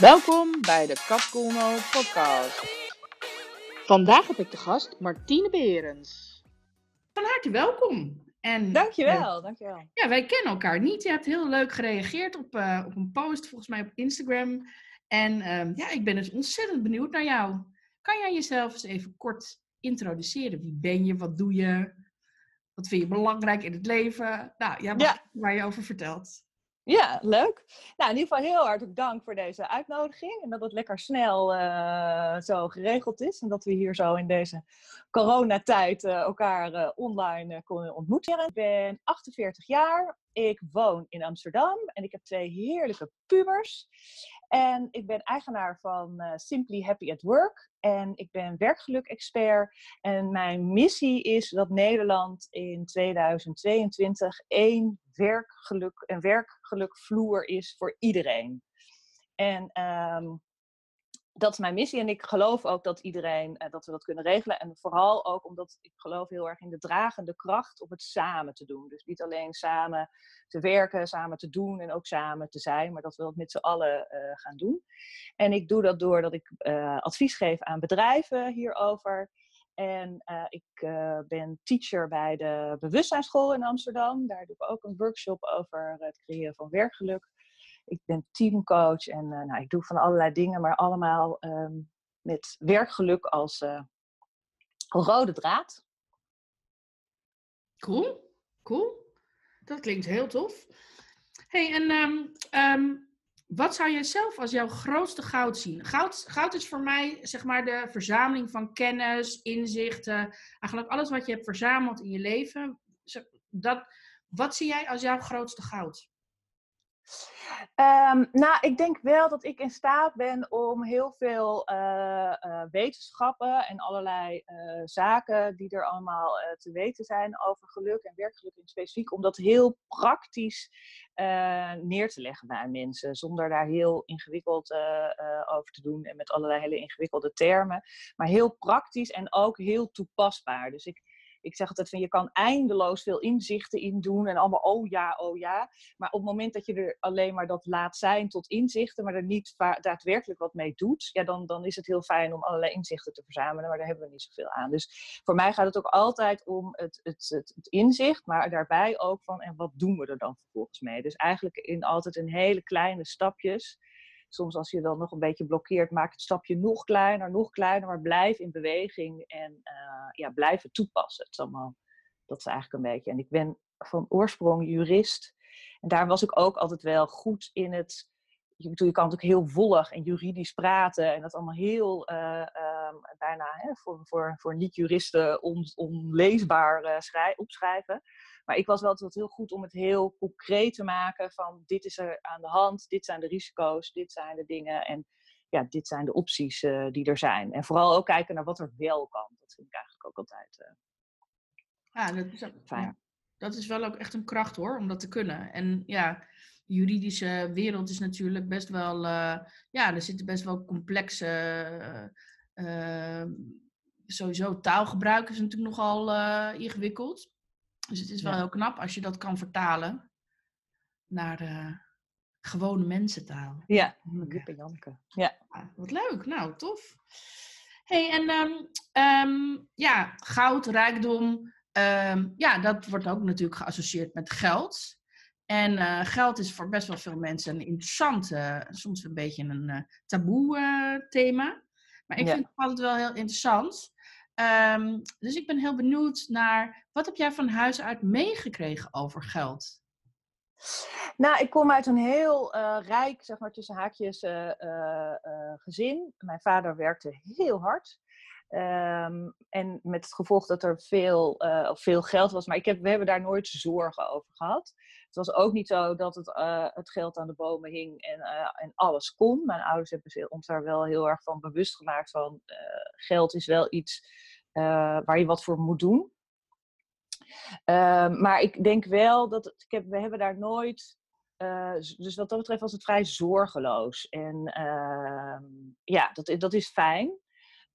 Welkom bij de Capcoolno podcast. Vandaag heb ik de gast Martine Berens. Van harte welkom. En, Dankjewel, eh, dankjewel. ja, wij kennen elkaar niet. Je hebt heel leuk gereageerd op, eh, op een post, volgens mij op Instagram. En ehm, ja, ik ben dus ontzettend benieuwd naar jou. Kan jij jezelf eens even kort introduceren? Wie ben je? Wat doe je? Wat vind je belangrijk in het leven? Nou, ja, Ja. waar je over vertelt. Ja, leuk. Nou, in ieder geval heel hartelijk dank voor deze uitnodiging. En dat het lekker snel eh, zo geregeld is. En dat we hier zo in deze coronatijd eh, elkaar eh, online konden ontmoeten. Ik ben 48 jaar. Ik woon in Amsterdam. En ik heb twee heerlijke pubers. En ik ben eigenaar van eh, Simply Happy at Work. En ik ben werkgeluk-expert. En mijn missie is dat Nederland in 2022 één werkgeluk, een werkgelukvloer is voor iedereen. En ehm, dat is mijn missie. En ik geloof ook dat iedereen eh, dat we dat kunnen regelen. En vooral ook omdat ik geloof heel erg in de dragende kracht om het samen te doen. Dus niet alleen samen te werken, samen te doen en ook samen te zijn, maar dat we dat met z'n allen eh, gaan doen. En ik doe dat door dat ik eh, advies geef aan bedrijven hierover. En ik ben teacher bij de Bewustzijnsschool in Amsterdam. Daar doe ik ook een workshop over het creëren van werkgeluk. Ik ben teamcoach en eh, nou, ik doe van allerlei dingen, maar allemaal ehm, met werkgeluk als eh, rode draad. Cool, cool. Dat klinkt heel tof. hey, en ehm, ehm, wat zou jij zelf als jouw grootste goud zien? Goud, goud is voor mij zeg maar de verzameling van kennis, inzichten, eigenlijk alles wat je hebt verzameld in je leven. Dat, wat zie jij als jouw grootste goud? Ehm, nou, ik denk wel dat ik in staat ben om heel veel eh, eh, wetenschappen en allerlei eh, zaken die er allemaal te weten zijn over geluk en werkgeluk in specifiek, om dat heel praktisch neer te leggen bij mensen, zonder daar heel ingewikkeld over te doen en met allerlei hele ingewikkelde termen, maar heel praktisch en ook heel toepasbaar. Dus ik, ik zeg altijd van je kan eindeloos veel inzichten in doen en allemaal oh ja, oh ja. Maar op het moment dat je er alleen maar dat laat zijn tot inzichten, maar er niet daadwerkelijk wat mee doet, ja, dan, dan is het heel fijn om allerlei inzichten te verzamelen, maar daar hebben we niet zoveel aan. Dus voor mij gaat het ook altijd om het, het, het, het inzicht, maar daarbij ook van en wat doen we er dan vervolgens mee. Dus eigenlijk in altijd in hele kleine stapjes. Soms als je dan nog een beetje blokkeert, maak het stapje nog kleiner, nog kleiner, maar blijf in beweging en eh, ja, blijf het toepassen. Dat is eigenlijk een beetje. En ik ben van oorsprong jurist. En daar was ik ook altijd wel goed in het. Je, bedoel, je kan natuurlijk heel wollig en juridisch praten. En dat allemaal heel eh, ehm, bijna hè, voor, voor, voor niet-juristen on, onleesbaar eh, schrij- opschrijven. Maar ik was wel altijd heel goed om het heel concreet te maken. Van dit is er aan de hand, dit zijn de risico's, dit zijn de dingen. En ja, dit zijn de opties eh, die er zijn. En vooral ook kijken naar wat er wel kan. Dat vind ik eigenlijk ook altijd eh, Ja, dat is, fijn. ja, dat is wel ook echt een kracht hoor, om dat te kunnen. En ja, de juridische wereld is natuurlijk best wel, eh, ja, er zitten best wel complexe, sowieso taalgebruik is natuurlijk nogal ingewikkeld. Dus het is wel Ja. heel knap als je dat kan vertalen naar gewone mensentaal. Ja, en Janneke. Ja. Ja, wat leuk, nou tof. hey, en ehm, ehm, ja, goud, rijkdom, ehm, ja, dat wordt ook natuurlijk geassocieerd met geld. En eh, geld is voor best wel veel mensen een interessant, eh, soms een beetje een eh, taboe thema. Maar ik Ja. vind het altijd wel heel interessant. Ehm, dus ik ben heel benieuwd naar, wat heb jij van huis uit meegekregen over geld? Nou, ik kom uit een heel eh, rijk, zeg maar tussen haakjes, eh, eh, gezin. Mijn vader werkte heel hard. Ehm, en met het gevolg dat er veel, veel geld was. Maar ik heb, we hebben daar nooit zorgen over gehad. Het was ook niet zo dat het, het geld aan de bomen hing en, en alles kon. Mijn ouders hebben ons daar wel heel erg van bewust gemaakt van geld is wel iets eh, waar je wat voor moet doen. Ehm, maar ik denk wel dat ik heb, we hebben daar nooit. z- dus wat dat betreft was het vrij zorgeloos. En ehm, ja, dat, dat is fijn.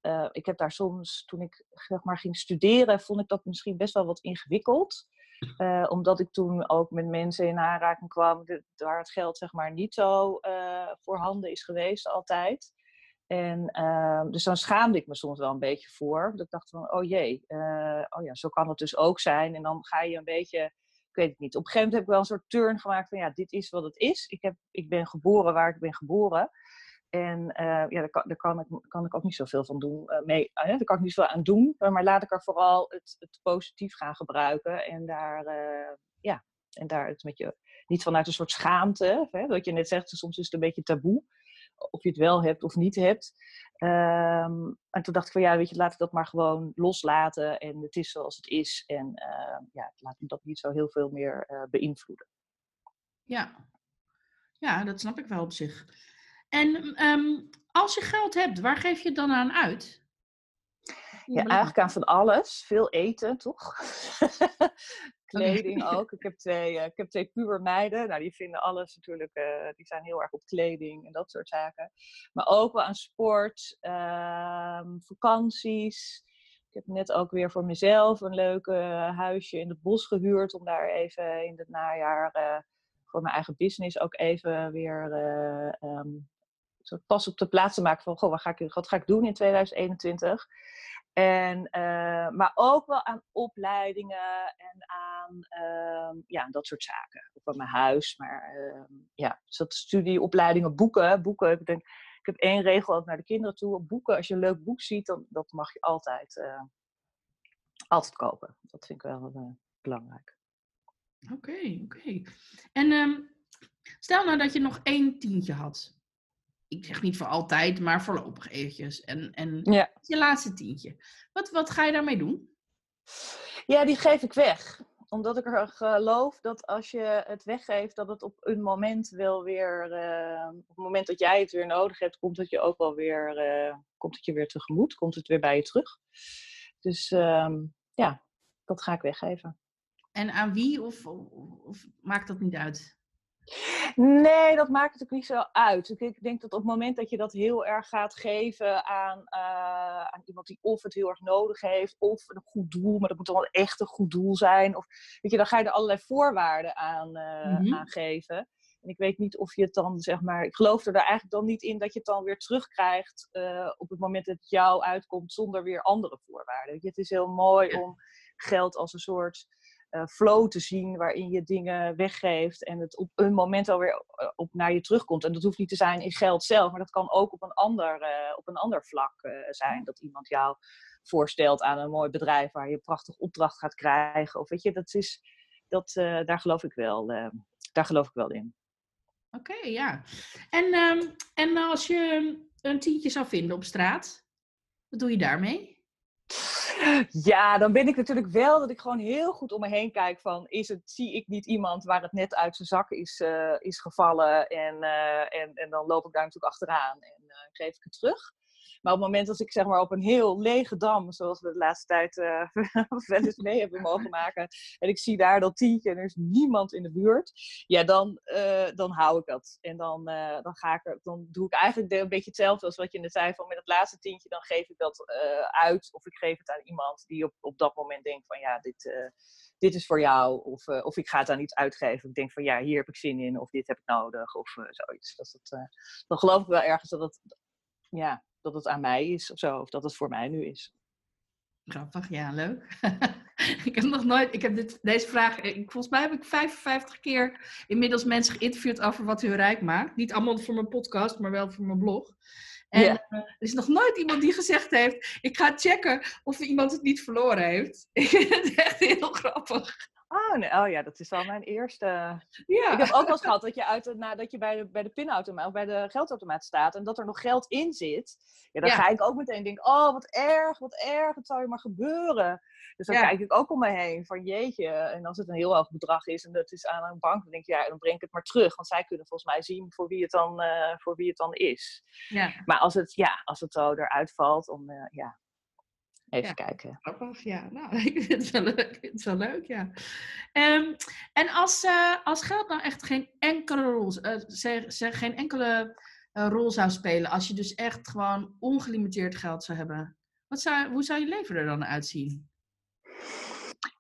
Eh, ik heb daar soms, toen ik zeg maar, ging studeren, vond ik dat misschien best wel wat ingewikkeld. Omdat ik toen ook met mensen in aanraking kwam waar het geld zeg maar, niet zo eh, voorhanden is geweest altijd. En ehm, dus dan schaamde ik me soms wel een beetje voor. Dat ik dacht van, oh jee, uh, oh ja, zo kan het dus ook zijn. En dan ga je een beetje, ik weet het niet. Op een gegeven moment heb ik wel een soort turn gemaakt van, ja, dit is wat het is. Ik, heb, ik ben geboren waar ik ben geboren. En uh, ja, daar, kan, ik, kan ik ook niet zoveel van doen. Uh, mee, daar kan ik niet zoveel aan doen. Maar laat ik er vooral het, het positief gaan gebruiken. En daar, ja, en daar het met je, niet vanuit een soort schaamte. Hè, wat je net zegt, soms is het een beetje taboe of je het wel hebt of niet hebt. Um, en toen dacht ik van ja, weet je, laat ik dat maar gewoon loslaten. En het is zoals het is. En uh, ja, laat me dat niet zo heel veel meer uh, beïnvloeden. Ja. ja, dat snap ik wel op zich. En um, als je geld hebt, waar geef je het dan aan uit? Ja, eigenlijk aan van alles. Veel eten, toch? kleding ook. Ik heb twee, uh, ik heb twee pubermeiden. Nou, die vinden alles natuurlijk, uh, die zijn heel erg op kleding en dat soort zaken. Maar ook wel aan sport, uh, vakanties. Ik heb net ook weer voor mezelf een leuk huisje in het bos gehuurd. Om daar even in het najaar voor mijn eigen business ook even weer um, pas op de plaats te maken van, goh, wat ga ik, wat ga ik doen in 2021? En, uh, maar ook wel aan opleidingen en aan uh, ja, dat soort zaken. Ook mijn huis. Maar uh, ja, dus dat studieopleidingen, boeken. boeken ik, denk, ik heb één regel ook naar de kinderen toe. Boeken, als je een leuk boek ziet, dan dat mag je altijd, eh, altijd kopen. Dat vind ik wel eh, belangrijk. Oké, oké. En um, stel nou dat je nog één tientje had ik zeg niet voor altijd, maar voorlopig eventjes. En, en ja. je laatste tientje. Wat, wat ga je daarmee doen? Ja, die geef ik weg. Omdat ik er geloof dat als je het weggeeft, dat het op een moment wel weer, uh, op het moment dat jij het weer nodig hebt, komt het je ook wel weer, uh, komt het je weer tegemoet, komt het weer bij je terug. Dus uh, ja, dat ga ik weggeven. En aan wie of, of, of maakt dat niet uit? Nee, dat maakt het ook niet zo uit. Ik denk dat op het moment dat je dat heel erg gaat geven aan, uh, aan iemand die of het heel erg nodig heeft, of een goed doel, maar dat moet dan wel echt een goed doel zijn. Of, weet je, dan ga je er allerlei voorwaarden aan, uh, mm -hmm. aan geven. En ik weet niet of je het dan, zeg maar, ik geloof er daar eigenlijk dan niet in dat je het dan weer terugkrijgt uh, op het moment dat het jou uitkomt zonder weer andere voorwaarden. Weet je, het is heel mooi om geld als een soort flow te zien waarin je dingen weggeeft en het op een moment alweer op naar je terugkomt. En dat hoeft niet te zijn in geld zelf, maar dat kan ook op een ander, uh, op een ander vlak zijn. Dat iemand jou voorstelt aan een mooi bedrijf waar je een prachtige opdracht gaat krijgen. Of weet je, dat is, dat, daar, geloof ik wel, daar geloof ik wel in. Oké, ja. En, um, en als je een tientje zou vinden op straat, wat doe je daarmee? Ja, dan ben ik natuurlijk wel dat ik gewoon heel goed om me heen kijk van, is het, zie ik niet iemand waar het net uit zijn zak is, uh, is gevallen en, uh, en, en dan loop ik daar natuurlijk achteraan en uh, geef ik het terug. Maar op het moment dat ik zeg maar op een heel lege dam, zoals we de laatste tijd uh, wel eens mee hebben mogen maken, en ik zie daar dat tientje en er is niemand in de buurt, ja, dan, uh, dan hou ik dat. En dan, uh, dan, ga ik er, dan doe ik eigenlijk een beetje hetzelfde als wat je net zei, van met het laatste tientje, dan geef ik dat uit of ik geef het aan iemand die op, op dat moment denkt van ja, dit, dit is voor jou. Of, of ik ga het aan iets uitgeven. Ik denk van ja, hier heb ik zin in of dit heb ik nodig of zoiets. Dat het, dan geloof ik wel ergens dat het ja, dat het aan mij is of zo, of dat het voor mij nu is. Grappig, ja, leuk. ik heb nog nooit, ik heb dit, deze vraag, ik, volgens mij heb ik 55 keer inmiddels mensen geïnterviewd over wat hun rijk maakt. Niet allemaal voor mijn podcast, maar wel voor mijn blog. En uh, er is nog nooit iemand die gezegd heeft, ik ga checken of iemand het niet verloren heeft. Ik vind het echt heel grappig. Oh, nee. oh ja, dat is al mijn eerste. Ja. Ik heb ook wel eens gehad dat je, uit, nou, dat je bij de, bij de pinautomaat of bij de geldautomaat staat en dat er nog geld in zit. Ja, dan ja. ga ik ook meteen denken, oh wat erg, wat erg, het zou je maar gebeuren. Dus dan ja. kijk ik ook om me heen van jeetje. En als het een heel hoog bedrag is en dat is aan een bank, dan denk ik, ja, dan breng ik het maar terug. Want zij kunnen volgens mij zien voor wie het dan, uh, voor wie het dan is. Ja. Maar als het, ja, als het zo eruit valt, dan, uh, ja, Even ja, kijken. Grappig, ja. Nou, ik vind het wel leuk, het wel leuk ja. Um, en als, uh, als geld nou echt geen enkele rol, uh, zeg, zeg, geen enkele uh, rol zou spelen, als je dus echt gewoon ongelimiteerd geld zou hebben, wat zou, hoe zou je leven er dan uitzien?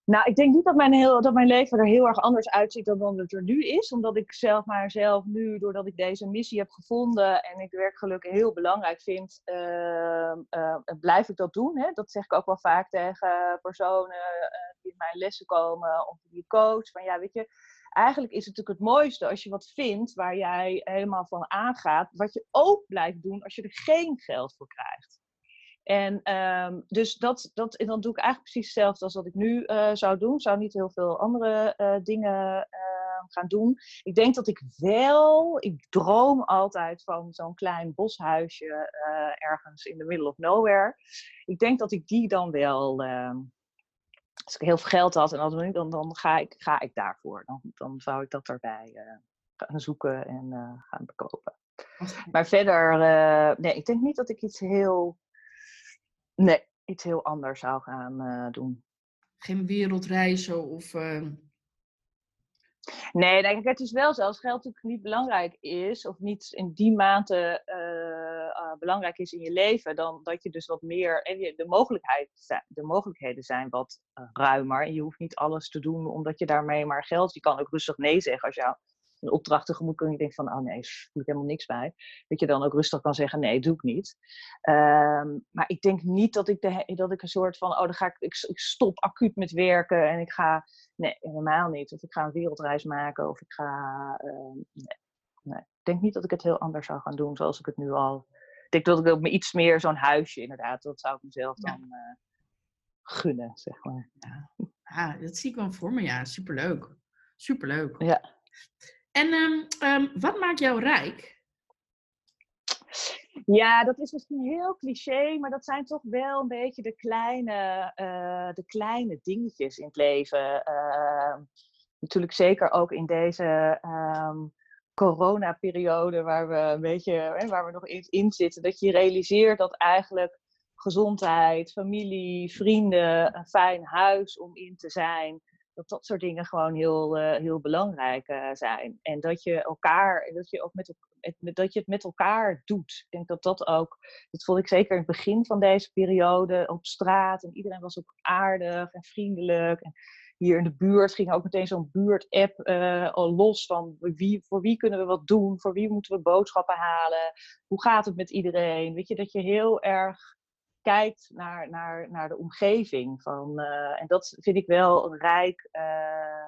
Nou, ik denk niet dat mijn, heel, dat mijn leven er heel erg anders uitziet dan, dan het er nu is. Omdat ik zelf maar zelf nu, doordat ik deze missie heb gevonden en ik werkgeluk heel belangrijk vind, uh, uh, blijf ik dat doen. Hè? Dat zeg ik ook wel vaak tegen personen uh, die in mijn lessen komen of die coach. Van ja, weet je, eigenlijk is het natuurlijk het mooiste als je wat vindt waar jij helemaal van aangaat, wat je ook blijft doen als je er geen geld voor krijgt. En um, dus dat, dat, dan doe ik eigenlijk precies hetzelfde als wat ik nu uh, zou doen. Zou niet heel veel andere uh, dingen uh, gaan doen. Ik denk dat ik wel, ik droom altijd van zo'n klein boshuisje ergens in the middle of nowhere. Ik denk dat ik die dan wel, ehm, als ik heel veel geld had en dan, dan, dan ga, ik, ga ik daarvoor. Dan, dan zou ik dat erbij gaan zoeken en gaan bekopen. Maar verder, nee, ik denk niet dat ik iets heel Nee, iets heel anders zou gaan uh, doen. Geen wereldreizen of. Uh... Nee, denk ik, het is wel zo. Als geld natuurlijk niet belangrijk is, of niet in die mate uh, uh, belangrijk is in je leven, dan dat je dus wat meer. De, mogelijkheid, de mogelijkheden zijn wat ruimer. En je hoeft niet alles te doen omdat je daarmee maar geld. Je kan ook rustig nee zeggen als jou een opdracht tegemoet komt en je denkt van, oh nee, daar voel ik helemaal niks bij. Dat je dan ook rustig kan zeggen, nee, doe ik niet. Um, maar ik denk niet dat ik, de, dat ik een soort van, oh, dan ga ik, ik, ik stop acuut met werken en ik ga, nee, helemaal niet. Of ik ga een wereldreis maken of ik ga, uh, nee, nee. Ik denk niet dat ik het heel anders zou gaan doen zoals ik het nu al... Ik denk dat ik ook me iets meer zo'n huisje inderdaad, dat zou ik mezelf dan uh, gunnen, zeg maar. Ja. Ah, dat zie ik wel voor me, ja. Superleuk. Superleuk. Ja. En um, um, wat maakt jou rijk? Ja, dat is misschien heel cliché, maar dat zijn toch wel een beetje de kleine, uh, de kleine dingetjes in het leven. Uh, natuurlijk zeker ook in deze coronaperiode waar we een beetje, waar we nog in, in zitten, dat je realiseert dat eigenlijk gezondheid, familie, vrienden, een fijn huis om in te zijn, dat dat soort dingen gewoon heel, uh, heel belangrijk uh, zijn. En dat je elkaar, dat je ook met, met, dat je het met elkaar doet. Ik denk dat dat ook, dat vond ik zeker in het begin van deze periode op straat. En iedereen was ook aardig en vriendelijk. En hier in de buurt ging ook meteen zo'n buurt-app uh, los van wie, voor wie kunnen we wat doen, voor wie moeten we boodschappen halen, hoe gaat het met iedereen. Weet je, dat je heel erg kijkt naar, naar, naar de omgeving. Van, uh, en dat vind ik wel een rijk, uh,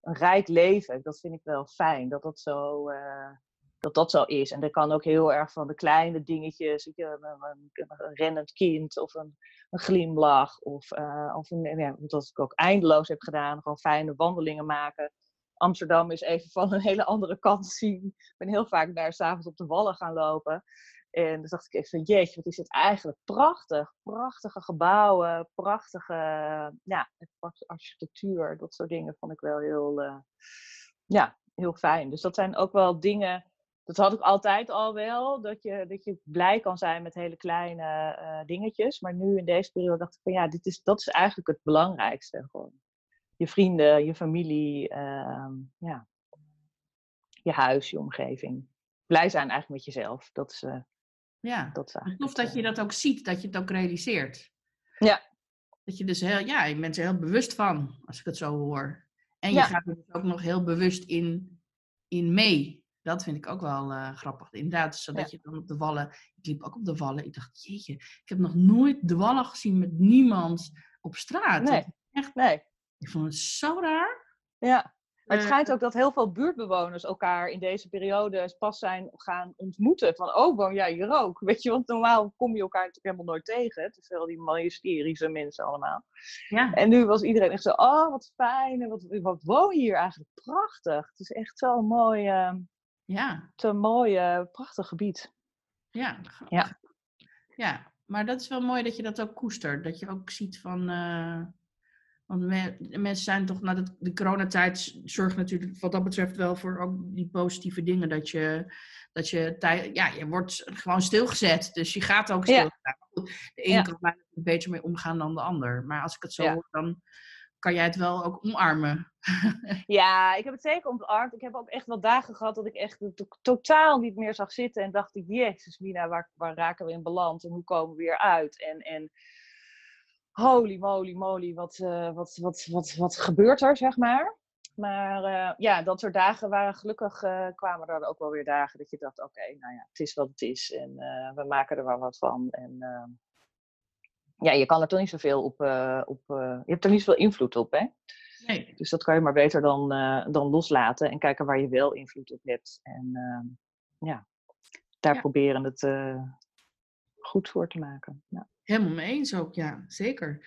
een rijk leven. Dat vind ik wel fijn, dat dat zo, uh, dat dat zo is. En dat kan ook heel erg van de kleine dingetjes, een, een, rennend kind of een, een glimlach. Of, of ja, wat ik ook eindeloos heb gedaan, gewoon fijne wandelingen maken. Amsterdam is even van een hele andere kant zien. Ik ben heel vaak daar s'avonds op de wallen gaan lopen. En dan dacht ik even, jeetje, wat is het eigenlijk prachtig. Prachtige gebouwen, prachtige ja, architectuur. Dat soort dingen vond ik wel heel, uh, ja, heel fijn. Dus dat zijn ook wel dingen, dat had ik altijd al wel. Dat je, dat je blij kan zijn met hele kleine uh, dingetjes. Maar nu in deze periode dacht ik van ja, dit is, dat is eigenlijk het belangrijkste. Gewoon. Je vrienden, je familie, uh, ja. je huis, je omgeving. Blij zijn eigenlijk met jezelf. Dat is uh, ja, dat is eigenlijk Of dat je dat ook ziet, dat je het ook realiseert. Ja. Dat je dus heel, ja, je bent er heel bewust van, als ik het zo hoor. En je ja. gaat er dus ook nog heel bewust in, in mee. Dat vind ik ook wel uh, grappig. Inderdaad, zodat ja. je dan op de wallen... Ik liep ook op de wallen. Ik dacht, jeetje, ik heb nog nooit de wallen gezien met niemand op straat. Nee, echt. Nee. Ik vond het zo raar. Ja. Maar het schijnt ook dat heel veel buurtbewoners elkaar in deze periode pas zijn gaan ontmoeten. Van, oh, woon jij hier ook? Weet je, want normaal kom je elkaar natuurlijk helemaal nooit tegen. Het is wel die hysterische mensen allemaal. Ja. En nu was iedereen echt zo, oh, wat fijn. En wat, wat woon je hier eigenlijk prachtig. Het is echt zo'n mooi, uh, ja. zo'n mooi, uh, prachtig gebied. Ja. ja. Ja, maar dat is wel mooi dat je dat ook koestert. Dat je ook ziet van... Uh want mensen zijn toch, na de, de coronatijd zorgt natuurlijk wat dat betreft wel voor ook die positieve dingen. Dat je, dat je, ja, je wordt gewoon stilgezet. Dus je gaat ook stil. Ja. De ene ja. kan er beter mee omgaan dan de ander. Maar als ik het zo ja. hoor, dan kan jij het wel ook omarmen. Ja, ik heb het zeker omarmd. Ik heb ook echt wel dagen gehad dat ik echt totaal niet meer zag zitten. En dacht ik, jezus Mina, waar, waar raken we in beland? En hoe komen we weer uit? En, en holy moly moly, wat, uh, wat, wat, wat, wat gebeurt er, zeg maar. Maar uh, ja, dat er dagen waren, gelukkig uh, kwamen er ook wel weer dagen dat je dacht, oké, okay, nou ja, het is wat het is en we maken er wel wat van. En ja, je kan er toch niet zoveel op, op je hebt er niet zoveel invloed op, hè. Nee. Dus dat kan je maar beter dan, dan loslaten en kijken waar je wel invloed op hebt. En ja, daar Ja. proberen het goed voor te maken. Ja. Helemaal mee eens ook, ja, zeker.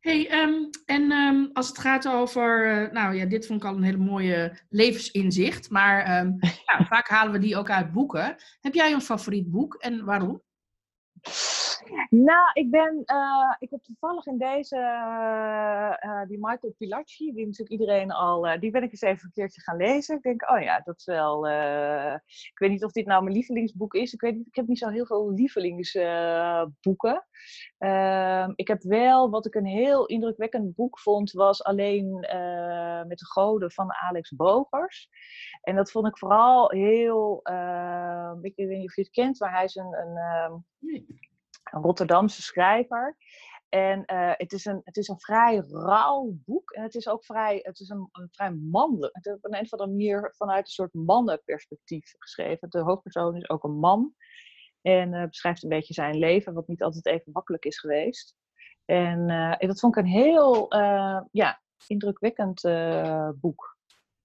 Hey, ehm, en ehm, als het gaat over, eh, nou ja, dit vond ik al een hele mooie levensinzicht, maar ehm, ja, vaak halen we die ook uit boeken. Heb jij een favoriet boek en waarom? Nou, ik ben, uh, ik heb toevallig in deze, uh, die Michael Pilacci, die natuurlijk iedereen al, die ben ik eens even een keertje gaan lezen. Ik denk, oh ja, dat is wel, ik weet niet of dit nou mijn lievelingsboek is. Ik weet niet, ik heb niet zo heel veel lievelingsboeken. Ehm, ik heb wel, wat ik een heel indrukwekkend boek vond, was alleen met de goden van Alex Bogers. En dat vond ik vooral heel, ik weet niet of je het kent, maar hij is een, een Nee. Een Rotterdamse schrijver. En uh, het, is een, het is een vrij rauw boek. En het is ook vrij, het is een, een vrij mannelijk. Het is op een of andere manier vanuit een soort mannenperspectief geschreven. De hoofdpersoon is ook een man. En uh, beschrijft een beetje zijn leven, wat niet altijd even makkelijk is geweest. En, en dat vond ik een heel ja, indrukwekkend boek.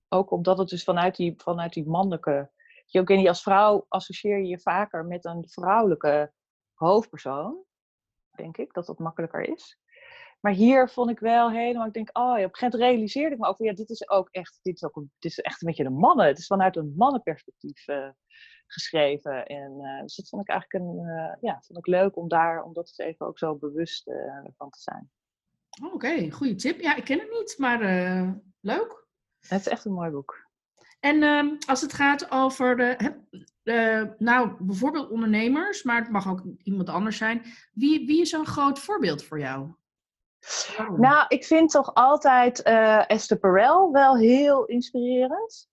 Ook omdat het dus vanuit die, vanuit die mannelijke. Je ook als vrouw associeer je je vaker met een vrouwelijke hoofdpersoon, denk ik, dat dat makkelijker is. Maar hier vond ik wel helemaal, ik denk, oh ja, op een gegeven moment realiseerde ik me ook, ja, dit is ook echt, dit is ook een, dit is echt een beetje de mannen. Het is vanuit een mannenperspectief uh, geschreven. En uh, dus dat vond ik eigenlijk een, uh, ja, vond ik leuk om daar, om dat eens even ook zo bewust van te zijn. Oh, Oké, okay. goede tip. Ja, ik ken het niet, maar leuk. Het is echt een mooi boek. En um, als het gaat over de, nou, bijvoorbeeld ondernemers, maar het mag ook iemand anders zijn. Wie, wie is een groot voorbeeld voor jou? Nou, ik vind toch altijd uh, Esther Perel wel heel inspirerend.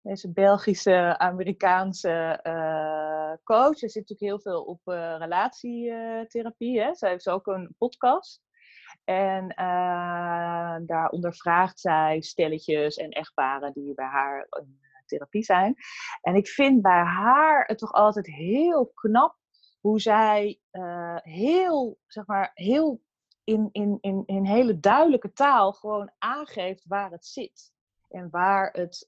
Deze Belgische, Amerikaanse uh, coach. Er zit natuurlijk heel veel op relatietherapie. Hè? Zij heeft ook een podcast. En uh, daar ondervraagt zij stelletjes en echtparen die bij haar in therapie zijn. En ik vind bij haar het toch altijd heel knap hoe zij uh, heel, zeg maar, heel in, in, in, in hele duidelijke taal gewoon aangeeft waar het zit. En waar, het,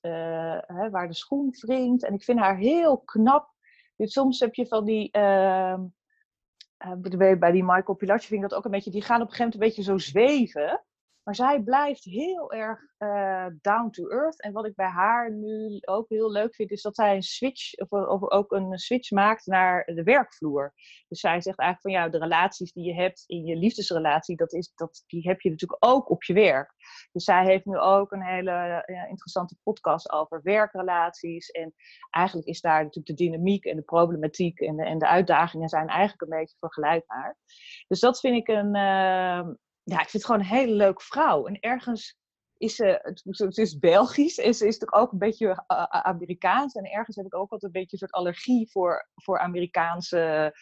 hè, waar de schoen wringt. En ik vind haar heel knap. Dus soms heb je van die ehm, bij die Michael Pilatje vind ik dat ook een beetje, die gaan op een gegeven moment een beetje zo zweven. Maar zij blijft heel erg uh, down to earth. En wat ik bij haar nu ook heel leuk vind, is dat zij een switch, of, of, ook een switch maakt naar de werkvloer. Dus zij zegt eigenlijk van ja, de relaties die je hebt in je liefdesrelatie, dat is, dat, die heb je natuurlijk ook op je werk. Dus zij heeft nu ook een hele ja, interessante podcast over werkrelaties. En eigenlijk is daar natuurlijk de dynamiek en de problematiek en de, en de uitdagingen zijn eigenlijk een beetje vergelijkbaar. Dus dat vind ik een. Ja, ik vind het gewoon een hele leuke vrouw. En ergens is ze, het is Belgisch, en ze is toch ook een beetje Amerikaans. En ergens heb ik ook altijd een beetje een soort allergie voor, voor Amerikaanse,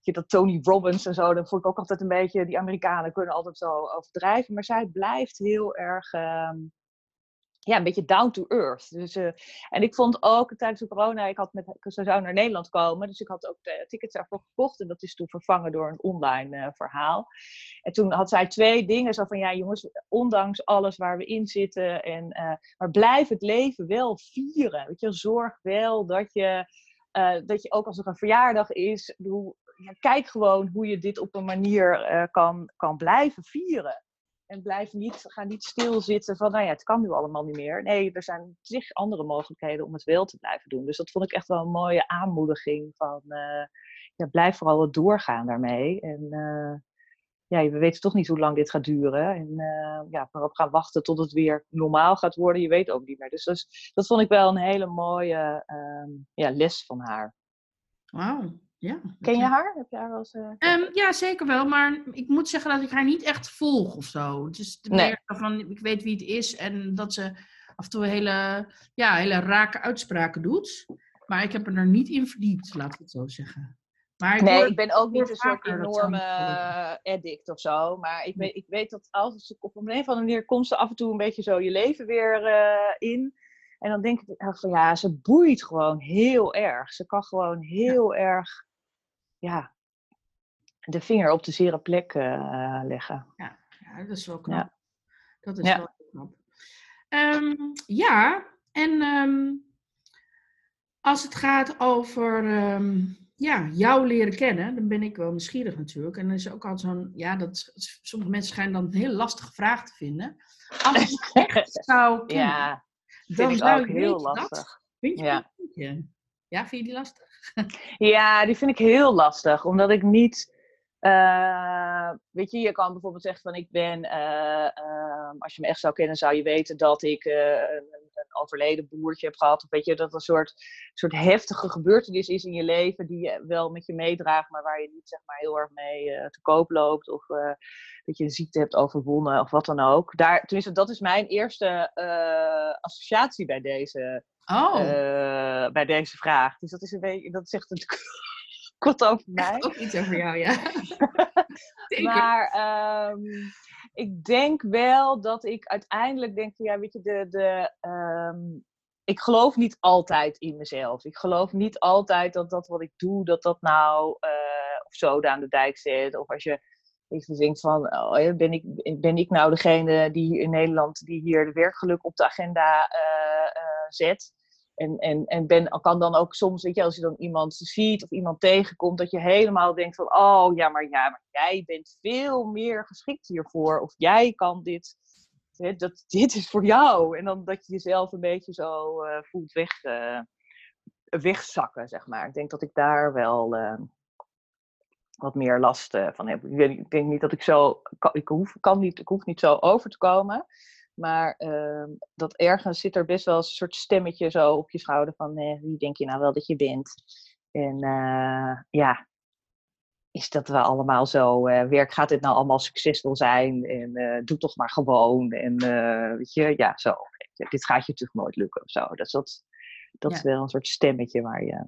je dat Tony Robbins en zo. Dan vond ik ook altijd een beetje, die Amerikanen kunnen altijd zo overdrijven. Maar zij blijft heel erg, um, ja, een beetje down to earth. Dus, uh, en ik vond ook tijdens de corona, ik had met, ze zou naar Nederland komen, dus ik had ook de tickets daarvoor gekocht. En dat is toen vervangen door een online uh, verhaal. En toen had zij twee dingen, zo van ja jongens, ondanks alles waar we in zitten, en, uh, maar blijf het leven wel vieren. Weet je, zorg wel dat je, dat je ook als er een verjaardag is, hoe, ja, kijk gewoon hoe je dit op een manier kan, kan blijven vieren. En blijf niet, ga niet stilzitten van, nou ja, het kan nu allemaal niet meer. Nee, er zijn zich andere mogelijkheden om het wel te blijven doen. Dus dat vond ik echt wel een mooie aanmoediging van, uh, ja, blijf vooral het doorgaan daarmee. En uh, ja, we weten toch niet hoe lang dit gaat duren. En uh, ja, op gaan wachten tot het weer normaal gaat worden, je weet ook niet meer. Dus dat, vond ik wel een hele mooie ja, les van haar. Wauw. Ja, Ken je haar? Heb je haar wel eens, uh... um, ja, zeker wel. Maar ik moet zeggen dat ik haar niet echt volg of zo. Dus de nee. van, ik weet wie het is en dat ze af en toe hele, ja, hele rake uitspraken doet. Maar ik heb er niet in verdiept, laat ik het zo zeggen. Maar ik Nee, hoor- ik ben ook niet een soort enorme eh, addict of zo. Maar ik weet, ik weet dat als op een of andere manier komt ze af en toe een beetje zo je leven weer eh, in. En dan denk ik van ja, ze boeit gewoon heel erg. Ze kan gewoon heel erg ja, de vinger op de zere plek eh, leggen. Ja, dat is wel knap. Ja. Dat is Ja. wel knap. Ehm, ja, en ehm, als het gaat over ehm, ja, jou leren kennen, dan ben ik wel nieuwsgierig natuurlijk. En dan is ook altijd zo'n, ja, dat, sommige mensen schijnen dan een heel lastige vraag te vinden. Als ik echt zou kennen, Ja, dan vind ik zou ook heel weten dat. lastig. Vind je Ja. Ja, vind je die lastig? Ja, die vind ik heel lastig, omdat ik niet. eh, weet je, je kan bijvoorbeeld zeggen van ik ben, eh, ehm, als je me echt zou kennen, zou je weten dat ik eh, een overleden broertje heb gehad. Of weet je, dat een soort, soort heftige gebeurtenis is in je leven die je wel met je meedraagt, maar waar je niet zeg maar heel erg mee eh, te koop loopt. Of eh, dat je een ziekte hebt overwonnen of wat dan ook. Daar, tenminste, dat is mijn eerste eh, associatie bij deze Oh, bij deze vraag. Dus dat is een beetje, dat zegt natuurlijk wat over mij. ook iets over jou, ja. Maar ehm, ik denk wel dat ik uiteindelijk denk ja, weet je, de, de, ehm, ik geloof niet altijd in mezelf. Ik geloof niet altijd dat dat wat ik doe, dat dat nou eh of zoden aan de dijk zet. Of als je even denkt van, oh, ben, ik, ben ik nou degene die in Nederland die hier de werkgeluk op de agenda eh, eh, zet? En, en, en ben, kan dan ook soms, weet je, als je dan iemand ziet of iemand tegenkomt, dat je helemaal denkt van, oh ja, maar ja, maar jij bent veel meer geschikt hiervoor. Of jij kan dit, hè, dat, dit is voor jou. En dan dat je jezelf een beetje zo eh, voelt weg, eh, wegzakken, zeg maar. Ik denk dat ik daar wel eh, wat meer last van heb. Ik, ik denk niet dat ik zo, ik, hoef, kan niet, ik hoef niet zo over te komen. Maar ehm, dat ergens zit er best wel een soort stemmetje zo op je schouder van wie denk je nou wel dat je bent? En eh, ja, is dat wel allemaal zo? eh, werk, gaat dit nou allemaal succesvol zijn? En eh, doe toch maar gewoon. En weet je, ja, zo. Dit gaat je natuurlijk nooit lukken of zo. Dus dat, dat is wel een soort stemmetje waar je.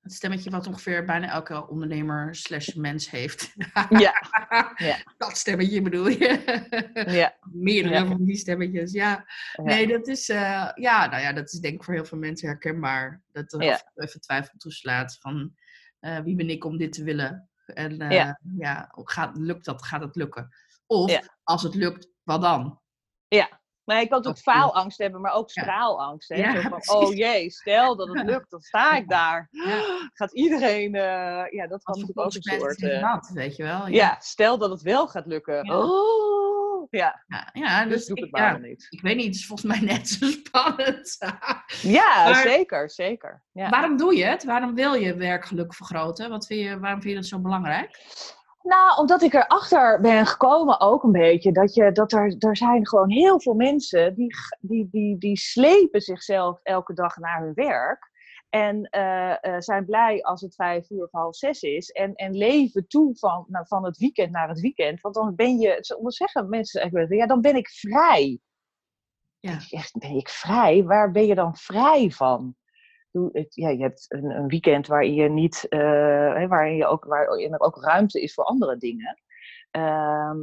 Het stemmetje wat ongeveer bijna elke ondernemer slash mens heeft. Ja, Ja. Dat stemmetje bedoel je. ja, Meerdere Ja. van die stemmetjes, ja. Ja. Nee, dat is, eh, ja, nou ja, dat is denk ik voor heel veel mensen herkenbaar. Dat er Ja. even twijfel toeslaat van eh, wie ben ik om dit te willen? En eh, Ja. ja, gaat, lukt dat? Gaat het lukken? Of Ja. als het lukt, wat dan? Maar je kan natuurlijk Of- faalangst hebben, maar ook straalangst. Hè? Ja, van, oh jee, stel dat het lukt, dan sta ik daar. Ja. Gaat iedereen, eh, ja, dat kan natuurlijk ook een soort... eh, weet je wel? ja, stel dat het wel gaat lukken. Ja. Oh, ja, ja, dus dus doe ik het maar niet. ik weet niet, het is volgens mij net zo spannend. Ja, Maar- zeker, zeker. Ja. Waarom doe je het? Waarom wil je werkgeluk vergroten? Wat vind je, waarom vind je dat zo belangrijk? Nou, omdat ik erachter ben gekomen ook een beetje dat, je, dat er, er zijn gewoon heel veel mensen die, die, die, die slepen zichzelf elke dag naar hun werk. En eh, eh, zijn blij als het vijf uur of half zes is. En, en leven toe van, nou, van het weekend naar het weekend. Want dan ben je, zo zeggen mensen ja, dan ben ik vrij. Ja. Echt, ben ik vrij? Waar ben je dan vrij van? Ja, je hebt een, een weekend waarin je niet, eh, hè, waarin je ook, waarin er ook ruimte is voor andere dingen. Ehm,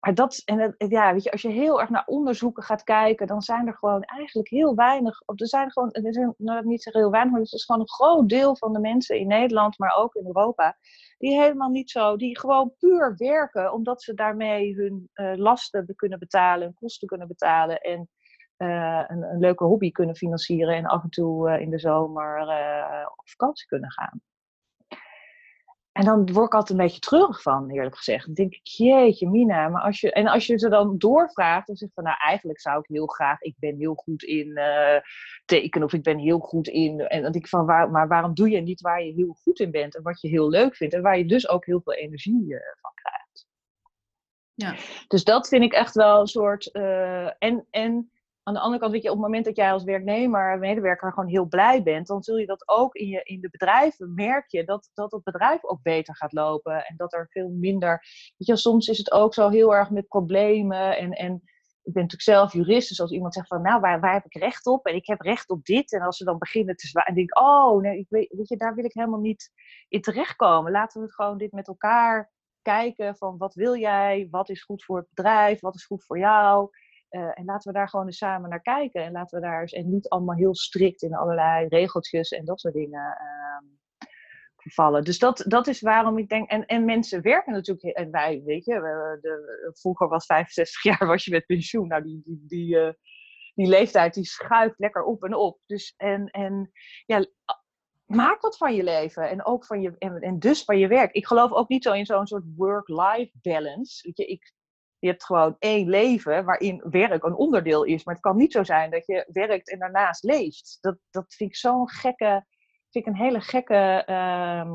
maar dat, en ja, weet je, als je heel erg naar onderzoeken gaat kijken, dan zijn er gewoon eigenlijk heel weinig, of er zijn gewoon, er zijn nou, niet zeggen heel weinig, maar het is gewoon een groot deel van de mensen in Nederland, maar ook in Europa, die helemaal niet zo, die gewoon puur werken, omdat ze daarmee hun eh, lasten kunnen betalen, hun kosten kunnen betalen en eh, een, een leuke hobby kunnen financieren en af en toe eh, in de zomer eh, op vakantie kunnen gaan. En dan word ik altijd een beetje treurig van, eerlijk gezegd. Dan denk ik, jeetje Mina, maar als je... En als je ze dan doorvraagt, dan zeg je van, nou eigenlijk zou ik heel graag... Ik ben heel goed in tekenen of ik ben heel goed in... En dan denk ik van, waar, maar waarom doe je niet waar je heel goed in bent en wat je heel leuk vindt en waar je dus ook heel veel energie van krijgt. Ja. Dus dat vind ik echt wel een soort... en, en aan de andere kant, weet je, op het moment dat jij als werknemer, medewerker gewoon heel blij bent, dan zul je dat ook in, je, in de bedrijven merk je dat, dat het bedrijf ook beter gaat lopen en dat er veel minder, weet je, soms is het ook zo heel erg met problemen en, en ik ben natuurlijk zelf jurist, dus als iemand zegt van, nou, waar, waar heb ik recht op? En ik heb recht op dit. En als ze dan beginnen te zwaaien, en denk oh, nee, ik weet, weet je, daar wil ik helemaal niet in terechtkomen. Laten we gewoon dit met elkaar kijken van, wat wil jij? Wat is goed voor het bedrijf? Wat is goed voor jou? Uh, en laten we daar gewoon eens samen naar kijken. En laten we daar eens, en niet allemaal heel strikt in allerlei regeltjes en dat soort dingen uh, vervallen. Dus dat, dat is waarom ik denk, en, en mensen werken natuurlijk, en wij, weet je, de, vroeger was 65 jaar, was je met pensioen. Nou, die, die, die, uh, die leeftijd die schuift lekker op en op. Dus, en, en ja, maak wat van je leven en ook van je, en, en dus van je werk. Ik geloof ook niet zo in zo'n soort work-life balance. Weet je, ik, je hebt gewoon één leven waarin werk een onderdeel is. Maar het kan niet zo zijn dat je werkt en daarnaast leeft. Dat, dat vind ik zo'n gekke, vind ik een hele gekke ehm,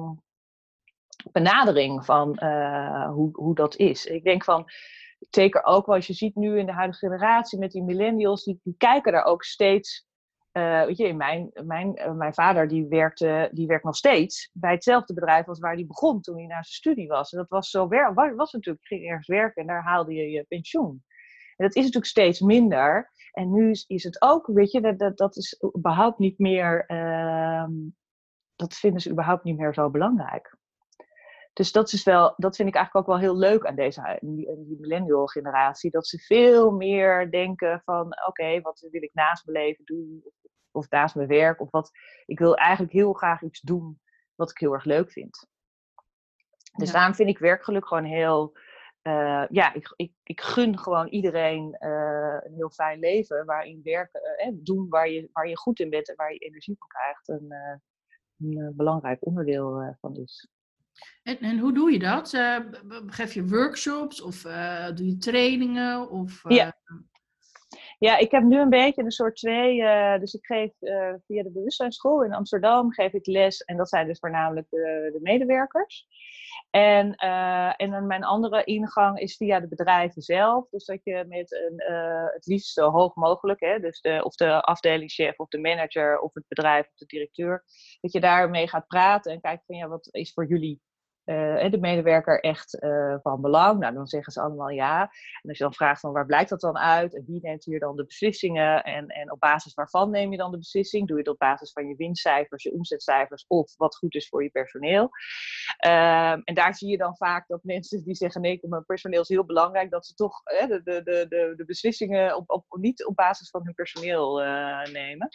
benadering van uh, hoe, hoe dat is. Ik denk van, zeker ook wat je ziet nu in de huidige generatie met die millennials, die, die kijken daar ook steeds uh, weet je, mijn, mijn, uh, mijn vader die werkte, die werkt nog steeds bij hetzelfde bedrijf als waar hij begon toen hij naar zijn studie was. En dat was zo wer was natuurlijk, ging ergens werken en daar haalde je je pensioen. En dat is natuurlijk steeds minder. En nu is, het ook, weet je, dat, dat, dat is überhaupt niet meer, uh, dat vinden ze überhaupt niet meer zo belangrijk. Dus dat, is wel, dat vind ik eigenlijk ook wel heel leuk aan deze millennial generatie. Dat ze veel meer denken van oké, wat wil ik naast mijn leven doen? Of naast mijn werk? Of wat, ik wil eigenlijk heel graag iets doen wat ik heel erg leuk vind. Dus ja. daarom vind ik werkgeluk gewoon heel. Uh, ja, ik, ik, ik gun gewoon iedereen uh, een heel fijn leven waarin werken, uh, doen waar je, waar je goed in bent en waar je energie van krijgt, een, een belangrijk onderdeel van is. En, en hoe doe je dat? Geef je workshops of doe je trainingen? Of, ja. Ja, ik heb nu een beetje een soort twee. dus ik geef via de bewustzijnsschool in Amsterdam geef ik les. En dat zijn dus voornamelijk de, de medewerkers. En, en mijn andere ingang is via de bedrijven zelf. Dus dat je met een, het liefst zo hoog mogelijk, hè, dus de, of de afdelingchef of de manager of het bedrijf of de directeur, dat je daarmee gaat praten en kijkt van ja, wat is voor jullie uh, de medewerker echt uh, van belang? Nou, dan zeggen ze allemaal ja. En als je dan vraagt van waar blijkt dat dan uit? En wie neemt hier dan de beslissingen? En, en op basis waarvan neem je dan de beslissing? Doe je het op basis van je winstcijfers, je omzetcijfers of wat goed is voor je personeel? Uh, en daar zie je dan vaak dat mensen die zeggen nee, mijn personeel is heel belangrijk, dat ze toch de, de, de, de, beslissingen op, op, niet op basis van hun personeel eh, nemen.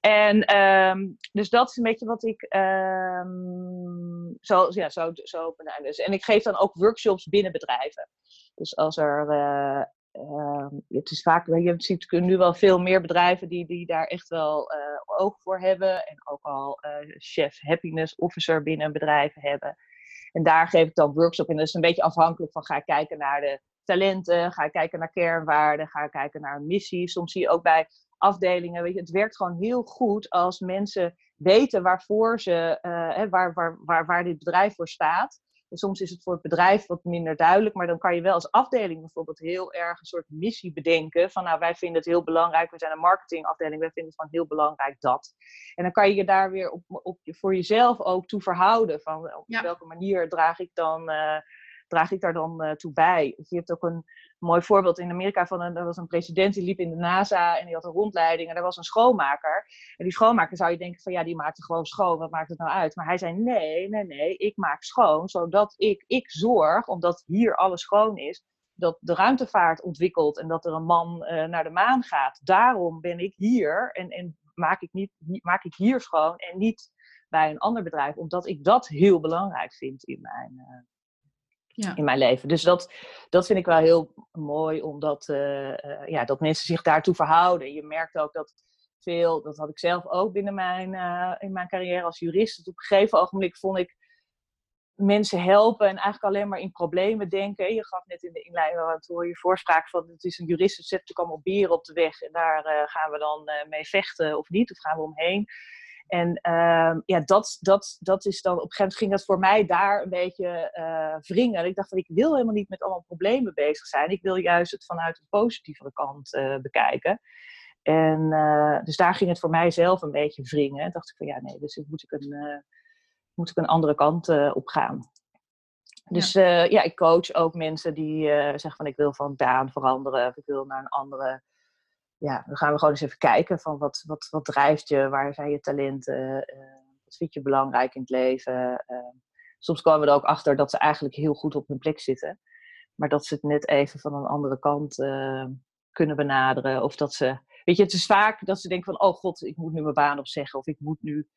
En ehm, dus dat is een beetje wat ik ehm, zo, ja, zo zo, zo En ik geef dan ook workshops binnen bedrijven. Dus als er. Uh, uh, het is vaak, je ziet nu wel veel meer bedrijven die, die daar echt wel uh, oog voor hebben. En ook al chef happiness officer binnen bedrijf hebben. En daar geef ik dan workshops in. Dat is een beetje afhankelijk van ga ik kijken naar de talenten, ga ik kijken naar kernwaarden, ga ik kijken naar een missie. Soms zie je ook bij afdelingen, weet je, het werkt gewoon heel goed als mensen weten waarvoor ze, uh, waar, waar, waar, waar dit bedrijf voor staat. En soms is het voor het bedrijf wat minder duidelijk, maar dan kan je wel als afdeling bijvoorbeeld heel erg een soort missie bedenken. Van nou, wij vinden het heel belangrijk, we zijn een marketingafdeling, wij vinden het van heel belangrijk dat. En dan kan je je daar weer op, op, voor jezelf ook toe verhouden. Van op welke manier draag ik dan. Uh, draag ik daar dan uh, toe bij? Je hebt ook een mooi voorbeeld in Amerika van een, er was een president die liep in de NASA en die had een rondleiding en er was een schoonmaker. En die schoonmaker zou je denken van ja, die maakte gewoon schoon, wat maakt het nou uit? Maar hij zei nee, nee, nee, ik maak schoon zodat ik, ik zorg, omdat hier alles schoon is, dat de ruimtevaart ontwikkelt en dat er een man uh, naar de maan gaat. Daarom ben ik hier en, en maak, ik niet, maak ik hier schoon en niet bij een ander bedrijf, omdat ik dat heel belangrijk vind in mijn, uh, in mijn leven. Dus dat, dat vind ik wel heel mooi, omdat uh, uh, ja, dat mensen zich daartoe verhouden. Je merkt ook dat veel, dat had ik zelf ook binnen mijn, uh, in mijn carrière als jurist. Dat op een gegeven ogenblik vond ik mensen helpen en eigenlijk alleen maar in problemen denken. Je gaf net in de inleiding al hoor je voorspraak van het is een jurist, het zet natuurlijk allemaal bieren op de weg en daar gaan we dan mee vechten of niet, of gaan we omheen. En uh, ja, dat, dat, dat is dan, op een gegeven moment ging dat voor mij daar een beetje uh, wringen. Ik dacht van, ik wil helemaal niet met allemaal problemen bezig zijn. Ik wil juist het vanuit de positieve kant uh, bekijken. En uh, dus daar ging het voor mij zelf een beetje wringen. En dacht ik van, ja nee, dus moet ik een, moet ik een andere kant op gaan. Dus ja. ja, ik coach ook mensen die zeggen van ik wil van baan veranderen. Of ik wil naar een andere ja, dan gaan we gewoon eens even kijken van wat, wat, wat drijft je, waar zijn je talenten, uh, wat vind je belangrijk in het leven. Uh, soms komen we er ook achter dat ze eigenlijk heel goed op hun plek zitten, maar dat ze het net even van een andere kant uh, kunnen benaderen. Of dat ze, weet je, het is vaak dat ze denken van, oh god, ik moet nu mijn baan opzeggen of ik moet nu.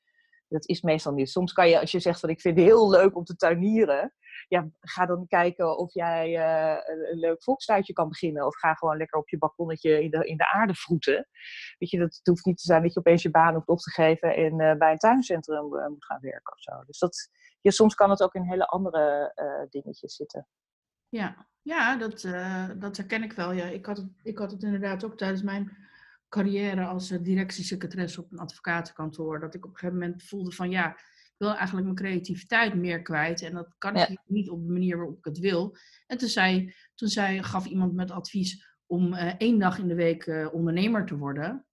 Dat is meestal niet. Soms kan je, als je zegt van ik vind het heel leuk om te tuinieren, ja, ga dan kijken of jij uh, een leuk volkstuitje kan beginnen. Of ga gewoon lekker op je balkonnetje in de, in de aarde vroeten. Weet je, dat het hoeft niet te zijn dat je opeens je baan hoeft op te geven en uh, bij een tuincentrum uh, moet gaan werken of zo. Dus dat, ja, soms kan het ook in hele andere dingetjes zitten. Ja, ja dat, dat herken ik wel. Ja. Ik, had ik had het inderdaad ook tijdens mijn carrière als directiesecretaris op een advocatenkantoor. Dat ik op een gegeven moment voelde van ja, wil eigenlijk mijn creativiteit meer kwijt. En dat kan ik niet op de manier waarop ik het wil. En toen, zei, toen zei, gaf iemand met advies om uh, één dag in de week uh, ondernemer te worden.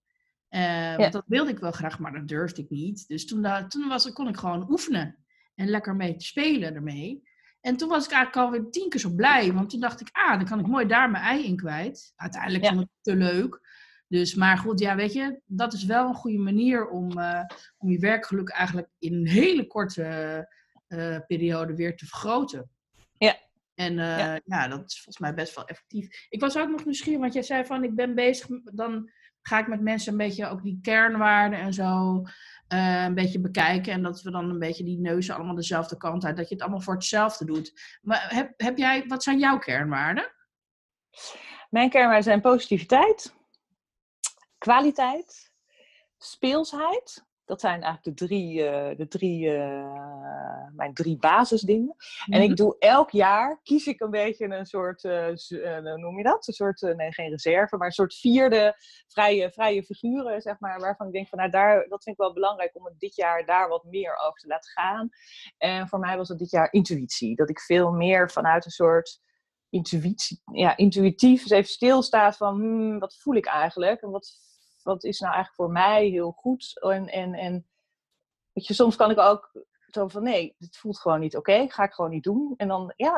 Uh, want dat wilde ik wel graag, maar dat durfde ik niet. Dus toen, toen was, kon ik gewoon oefenen en lekker mee te spelen ermee. En toen was ik eigenlijk alweer tien keer zo blij. Want toen dacht ik, ah, dan kan ik mooi daar mijn ei in kwijt. Uiteindelijk ja. vond ik het te leuk. Dus, maar goed, ja, weet je, dat is wel een goede manier om, uh, om je werkgeluk eigenlijk in een hele korte uh, periode weer te vergroten. Ja. En uh, ja. ja. dat is volgens mij best wel effectief. Ik was ook nog nieuwsgierig, want jij zei van ik ben bezig, dan ga ik met mensen een beetje ook die kernwaarden en zo een beetje bekijken. En dat we dan een beetje die neuzen allemaal dezelfde kant uit, dat je het allemaal voor hetzelfde doet. Maar heb, heb jij, wat zijn jouw kernwaarden? Mijn kernwaarden zijn positiviteit, kwaliteit, speelsheid. Dat zijn eigenlijk de drie, uh, de drie uh, mijn drie basisdingen. En ik mhm. doe elk jaar, kies ik een beetje een soort, uh, noem je dat? Een soort, nee geen reserve, maar een soort vierde vrije, vrije figuren, zeg maar. Waarvan ik denk van, nou daar, dat vind ik wel belangrijk om het dit jaar daar wat meer over te laten gaan. En voor mij was het dit jaar intuïtie. Dat ik veel meer vanuit een soort intuïtie, ja, intuïtief eens even stilstaat van hmm, wat voel ik eigenlijk en wat, wat is nou eigenlijk voor mij heel goed. En, en, en weet je, soms kan ik ook zo van nee, het voelt gewoon niet oké, ga ik gewoon niet doen. En dan, ja,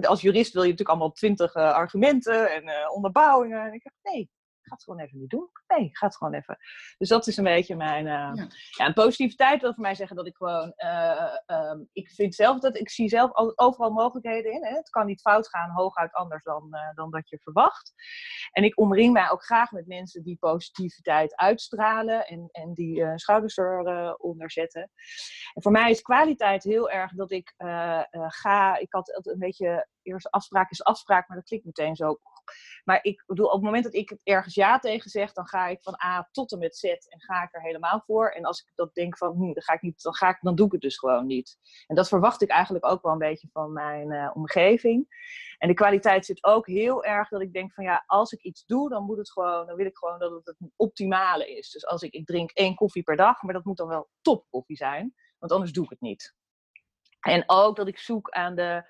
als jurist wil je natuurlijk allemaal twintig argumenten en onderbouwingen. En ik dacht, nee, ga het gewoon even niet doen. Nee, ga het gewoon even. Dus dat is een beetje mijn. Uh, ja. ja. en positiviteit wil voor mij zeggen dat ik gewoon. Uh, um, ik vind zelf dat ik zie zelf overal mogelijkheden in. Hè? Het kan niet fout gaan, hooguit anders dan, uh, dan dat je verwacht. En ik omring mij ook graag met mensen die positiviteit uitstralen en, en die schouders eronder zetten. En voor mij is kwaliteit heel erg dat ik ga. Ik had een beetje. Eerst afspraak is afspraak, maar dat klinkt meteen zo maar ik bedoel, op het moment dat ik ergens ja tegen zeg, dan ga ik van A tot en met Z en ga ik er helemaal voor. En als ik dat denk van, hm, dan ga ik niet, dan, ga ik, dan doe ik het dus gewoon niet. En dat verwacht ik eigenlijk ook wel een beetje van mijn uh, omgeving. En de kwaliteit zit ook heel erg dat ik denk van ja, als ik iets doe, dan moet het gewoon, dan wil ik gewoon dat het het optimale is. Dus als ik, ik drink één koffie per dag, maar dat moet dan wel top koffie zijn, want anders doe ik het niet. En ook dat ik zoek aan de,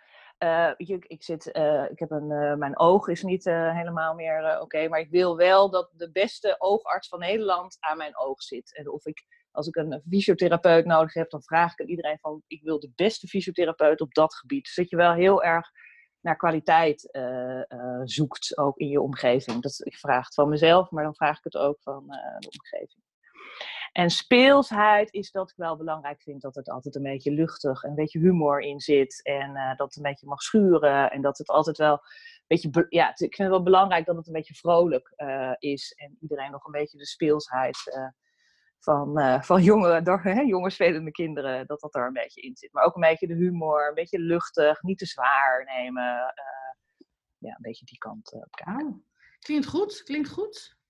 ik, ik, zit, uh, ik heb een, uh, mijn oog is niet helemaal meer oké, maar ik wil wel dat de beste oogarts van Nederland aan mijn oog zit. En of ik, als ik een fysiotherapeut nodig heb, dan vraag ik aan iedereen van, ik wil de beste fysiotherapeut op dat gebied. Dus dat je wel heel erg naar kwaliteit zoekt, ook in je omgeving. Dat, ik vraag het van mezelf, maar dan vraag ik het ook van de omgeving. En speelsheid is dat ik wel belangrijk vind dat het altijd een beetje luchtig en een beetje humor in zit. En uh, dat het een beetje mag schuren. En dat het altijd wel een beetje. Ja, ik vind het wel belangrijk dat het een beetje vrolijk uh, is. En iedereen nog een beetje de speelsheid uh, van, van jonge, door, hè, jonge spelende kinderen, dat dat er een beetje in zit. Maar ook een beetje de humor, een beetje luchtig, niet te zwaar nemen. ja, een beetje die kant op kijken. Oh, klinkt goed, klinkt goed.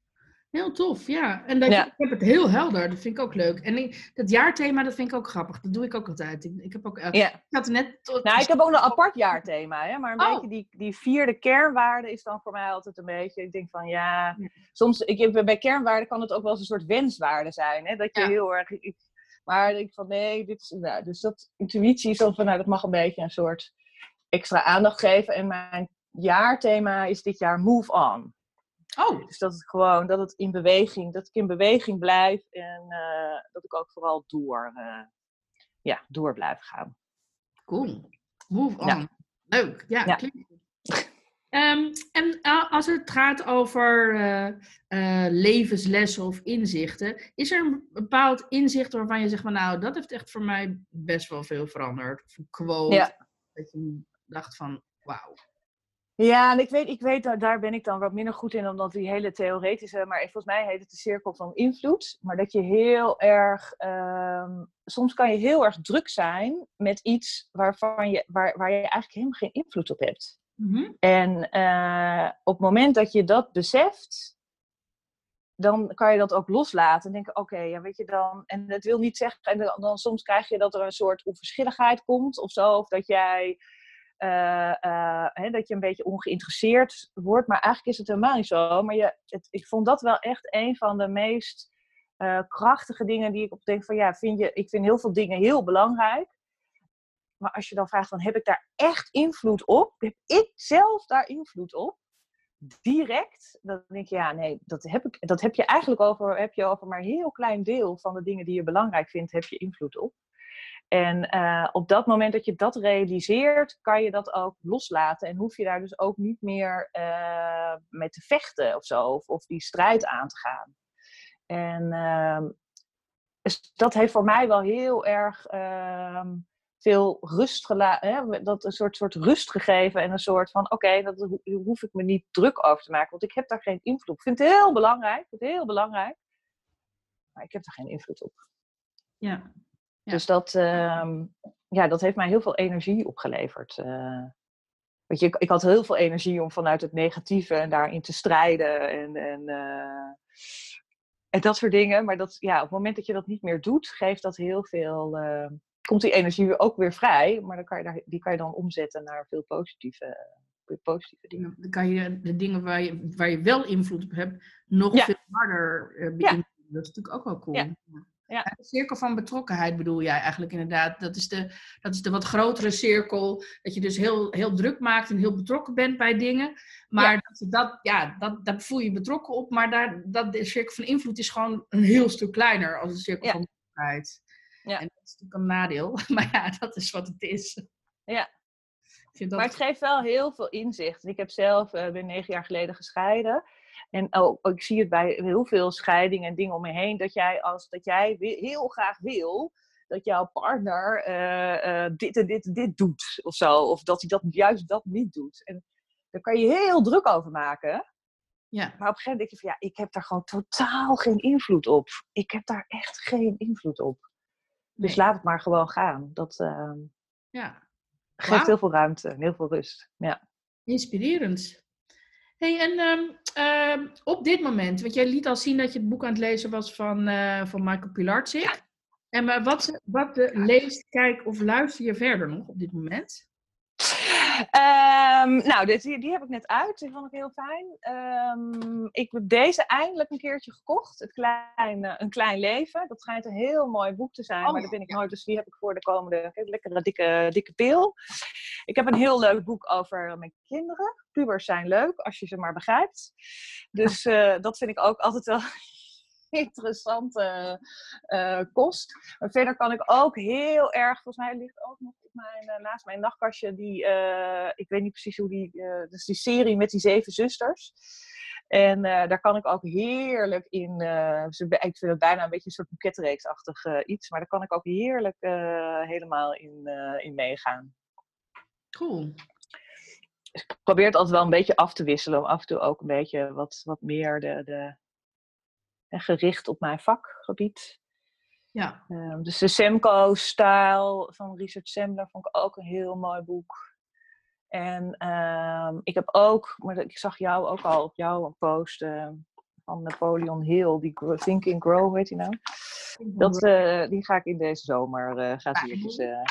Heel tof, ja. En dat ik heb het heel helder, dat vind ik ook leuk. En ik, dat jaarthema, dat vind ik ook grappig. Dat doe ik ook altijd. Ik, ik heb ook, ja. ik had net tot, nou, ik heb ook een apart jaarthema, hè? maar een oh. beetje die, die vierde kernwaarde is dan voor mij altijd een beetje, ik denk van ja, soms, ik, bij kernwaarden kan het ook wel eens een soort wenswaarde zijn, hè? dat je heel erg, ik, maar ik denk van nee, dit is, nou, dus dat intuïtie is dan van nou, dat mag een beetje een soort extra aandacht geven. En mijn jaarthema is dit jaar move on. Oh. Dus dat het gewoon, dat het in beweging, dat ik in beweging blijf en uh, dat ik ook vooral door, uh, ja, door blijf gaan. Cool. Move on. Ja. Leuk, ja. Ehm, en eh, als het gaat over eh, eh, levenslessen of inzichten, is er een bepaald inzicht waarvan je zegt van nou, dat heeft echt voor mij best wel veel veranderd? Of een quote Ja. dat je dacht van wauw. Ja, en ik weet, ik weet daar ben ik dan wat minder goed in, omdat die hele theoretische, maar volgens mij heet het de cirkel van invloed. Maar dat je heel erg, ehm, soms kan je heel erg druk zijn met iets waarvan je, waar, waar je eigenlijk helemaal geen invloed op hebt. Mhm. En eh, op het moment dat je dat beseft, dan kan je dat ook loslaten. En denken, oké, ja, weet je dan... En dat wil niet zeggen... En dan, dan soms krijg je dat er een soort onverschilligheid komt of zo. Of dat jij... eh, eh, dat je een beetje ongeïnteresseerd wordt. Maar eigenlijk is het helemaal niet zo. Maar je, het, ik vond dat wel echt een van de meest eh, krachtige dingen die ik op denk van... Ja, vind je, ik vind heel veel dingen heel belangrijk. Maar als je dan vraagt, van, heb ik daar echt invloed op? Heb ik zelf daar invloed op? Direct? Dan denk je, ja, nee, dat heb, ik, dat heb je eigenlijk over, heb je over maar een heel klein deel van de dingen die je belangrijk vindt, heb je invloed op. En eh, op dat moment dat je dat realiseert, kan je dat ook loslaten. En hoef je daar dus ook niet meer eh, mee te vechten of zo, of, of die strijd aan te gaan. En ehm, dus dat heeft voor mij wel heel erg ehm, veel rust. Dat een soort, soort rust gegeven en een soort van: oké, dat ho- hoef ik me niet druk over te maken, want ik heb daar geen invloed op. Ik vind het heel belangrijk, heel belangrijk, maar ik heb daar geen invloed op. Ja. Ja. Dus dat, ehm, ja, dat heeft mij heel veel energie opgeleverd. eh. weet je, ik, ik had heel veel energie om vanuit het negatieve en daarin te strijden en, en, eh, en dat soort dingen. Maar dat, ja, op het moment dat je dat niet meer doet, geeft dat heel veel. eh, komt die energie ook weer vrij, maar dan kan je daar, die kan je dan omzetten naar veel positieve, positieve dingen. Dan kan je de dingen waar je, waar je wel invloed op hebt, nog Ja. veel harder eh, beïnvloeden. Dat is natuurlijk ook wel cool. Ja. Ja. De cirkel van betrokkenheid bedoel jij eigenlijk inderdaad. Dat is de, dat is de wat grotere cirkel. Dat je dus heel, heel druk maakt en heel betrokken bent bij dingen. Maar dat, je dat, ja, dat, daar voel je je betrokken op. Maar daar, dat, de cirkel van invloed is gewoon een heel stuk kleiner als de cirkel Ja. van betrokkenheid. Ja. En dat is natuurlijk een nadeel. Maar ja, dat is wat het is. Ja. Ik vind dat Maar het geeft wel heel veel inzicht. Ik heb zelf, eh, ben negen jaar geleden gescheiden. En ook, ik zie het bij heel veel scheidingen en dingen om me heen. Dat jij, als, dat jij heel graag wil dat jouw partner eh, eh, dit en dit en dit doet. Of zo. Of dat hij dat juist dat niet doet. En daar kan je heel druk over maken. ja. Maar op een gegeven moment denk je van ja, ik heb daar gewoon totaal geen invloed op. Ik heb daar echt geen invloed op. Dus Nee. laat het maar gewoon gaan. Dat eh, ja. geeft heel veel ruimte en heel veel rust. Ja. Inspirerend. Hey, en ehm, ehm, op dit moment, want jij liet al zien dat je het boek aan het lezen was van, eh, van Michael Pilarczyk. En maar wat, wat eh, leest, kijk of luister je verder nog op dit moment? Ehm, nou, dit, die, die heb ik net uit. Die vond ik heel fijn. Ehm, ik heb deze eindelijk een keertje gekocht. Het klein, een klein leven. Dat schijnt een heel mooi boek te zijn. Oh, maar dat ben ik nooit. Dus die heb ik voor de komende lekkere dikke, dikke pil. Ik heb een heel leuk boek over mijn kinderen. Pubers zijn leuk, als je ze maar begrijpt. Dus eh, dat vind ik ook altijd wel interessante eh, kost. Maar verder kan ik ook heel erg, volgens mij ligt ook nog mijn, eh, naast mijn nachtkastje, die, eh, ik weet niet precies hoe die, eh dus die serie met die zeven zusters. En daar kan ik ook heerlijk in, ze- ik vind het bijna een beetje een soort boeketreeksachtig iets, maar daar kan ik ook heerlijk helemaal in, in meegaan. Cool. Dus ik probeer het altijd wel een beetje af te wisselen, om af en toe ook een beetje wat, wat meer de, de, gericht op mijn vakgebied. Ja. Ehm, dus de Semco-stijl van Richard Sembler vond ik ook een heel mooi boek. En ehm, ik heb ook, maar ik zag jou ook al op jouw post eh, van Napoleon Hill, die Grow- Think and Grow, weet je nou? Dat, eh, die ga ik in deze zomer, eh gaat, die eventjes, eh,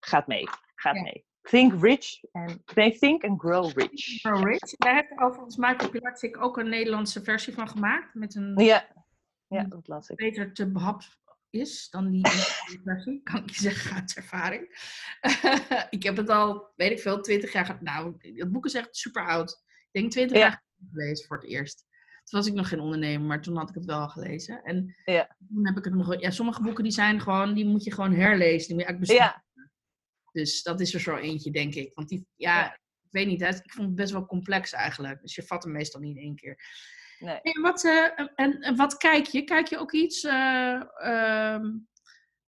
gaat mee. Gaat Ja. mee. Think rich en nee, think and grow rich. Grow Rich. Daar heeft overigens Michael ook een Nederlandse versie van gemaakt. Met een Ja, ja dat las ik. beter te behap is dan die versie. Kan ik je zeggen uit ervaring. ik heb het al, weet ik veel, 20 jaar. Nou, het boek is echt super oud. Ik denk 20 Ja. jaar gelezen voor het eerst. Toen was ik nog geen ondernemer, maar toen had ik het wel gelezen. En Ja. toen heb ik het nog. Ja, sommige boeken die zijn gewoon, die moet je gewoon herlezen. Die moet je eigenlijk. Ja, Dus dat is er zo eentje, denk ik. Want die, ja, ik weet niet, ik vond het best wel complex eigenlijk. Dus je vat hem meestal niet in één keer. Nee. En wat, eh, en, en wat kijk je? Kijk je ook iets eh, ehm,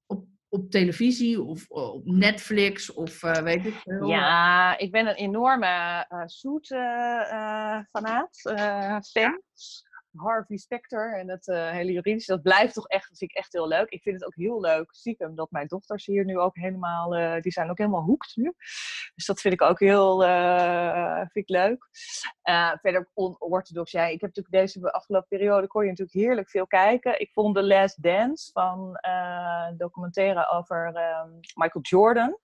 op, op televisie of eh, op Netflix of eh, weet ik veel? Ja, ik ben een enorme zoet uh, fanaat, fan. Harvey Specter en het uh, hele juridische, dat blijft toch echt, dat vind ik echt heel leuk. Ik vind het ook heel leuk, stiekem, dat mijn dochters hier nu ook helemaal, uh, die zijn ook helemaal hoekt nu. Dus dat vind ik ook heel, uh, vind ik leuk. verder onorthodox, ja, ik heb natuurlijk deze afgelopen periode, kon je natuurlijk heerlijk veel kijken. Ik vond The Last Dance van een documentaire over Michael Jordan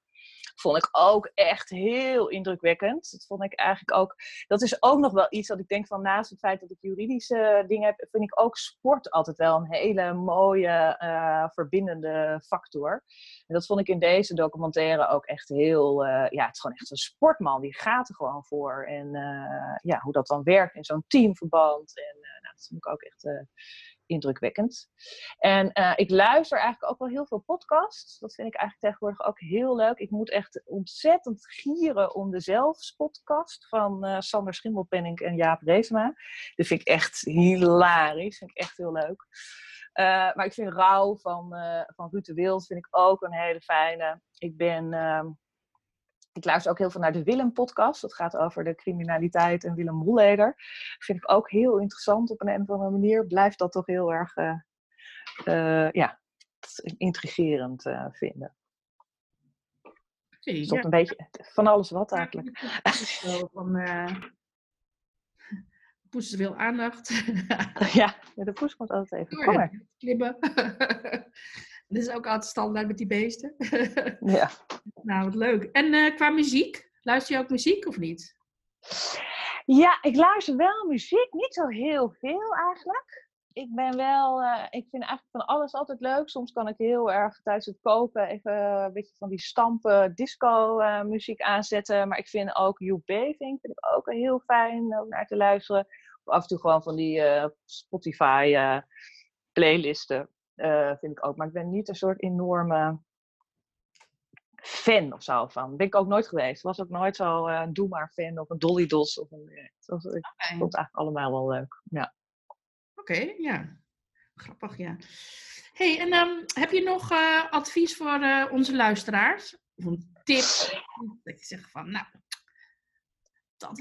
vond ik ook echt heel indrukwekkend. Dat vond ik eigenlijk ook. Dat is ook nog wel iets dat ik denk van naast het feit dat ik juridische dingen heb, vind ik ook sport altijd wel een hele mooie uh, verbindende factor. En dat vond ik in deze documentaire ook echt heel. Uh, ja, het is gewoon echt een sportman. Die gaat er gewoon voor. En uh, ja, hoe dat dan werkt in zo'n teamverband. En nou, dat vond ik ook echt indrukwekkend. En uh, ik luister eigenlijk ook wel heel veel podcasts. Dat vind ik eigenlijk tegenwoordig ook heel leuk. Ik moet echt ontzettend gieren om de Zelfs-podcast van uh, Sander Schimmelpenning en Jaap Reesma. Dat vind ik echt hilarisch. vind ik echt heel leuk. Uh, maar ik vind Rauw van, van Ruud Wild vind ik ook een hele fijne. Ik ben... ik luister ook heel veel naar de Willem-podcast. Dat gaat over de criminaliteit en Willem Holleder. Vind ik ook heel interessant op een of andere manier. Blijft dat toch heel erg uh, uh, ja, intrigerend uh, vinden. Ja. een beetje van alles wat eigenlijk. van, poes wil aandacht. ja, de poes komt altijd even. Kom maar. Klimmen. Dat is ook altijd standaard met die beesten. ja. Nou, wat leuk. En uh, qua muziek? Luister je ook muziek of niet? Ja, ik luister wel muziek. Niet zo heel veel eigenlijk. Ik ben wel, uh, ik vind eigenlijk van alles altijd leuk. Soms kan ik heel erg tijdens het koken even een beetje van die stampen disco uh, muziek aanzetten. Maar ik vind ook You Baving vind ik ook heel fijn om naar te luisteren. Of af en toe gewoon van die Spotify playlisten. Uh, vind ik ook. Maar ik ben niet een soort enorme fan of zo van. Ben ik ook nooit geweest. Was ook nooit zo uh, doe maar fan of een Dolly Dos. Of een, was, ik okay. vond het eigenlijk allemaal wel leuk. Ja. Oké, okay, ja. Grappig, ja. hey, en um, heb je nog advies voor onze luisteraars? Of een tip? Dat je zegt van, nou,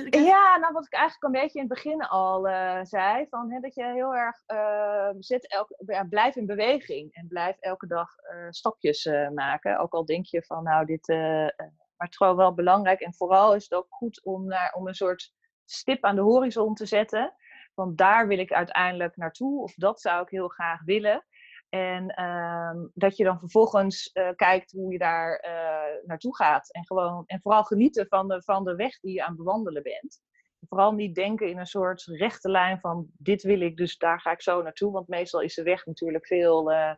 Ja, nou wat ik eigenlijk een beetje in het begin al uh, zei, van, hè, dat je heel erg uh, zet elke, ja, blijf in beweging en blijf elke dag uh, stapjes maken. Ook al denk je van, nou, dit, maar het wel belangrijk en vooral is het ook goed om, naar, om een soort stip aan de horizon te zetten. Want daar wil ik uiteindelijk naartoe, of dat zou ik heel graag willen. En um, dat je dan vervolgens uh, kijkt hoe je daar uh, naartoe gaat. En, gewoon, en vooral genieten van de, van de weg die je aan het bewandelen bent. Vooral niet denken in een soort rechte lijn van dit wil ik, dus daar ga ik zo naartoe. Want meestal is de weg natuurlijk veel, uh,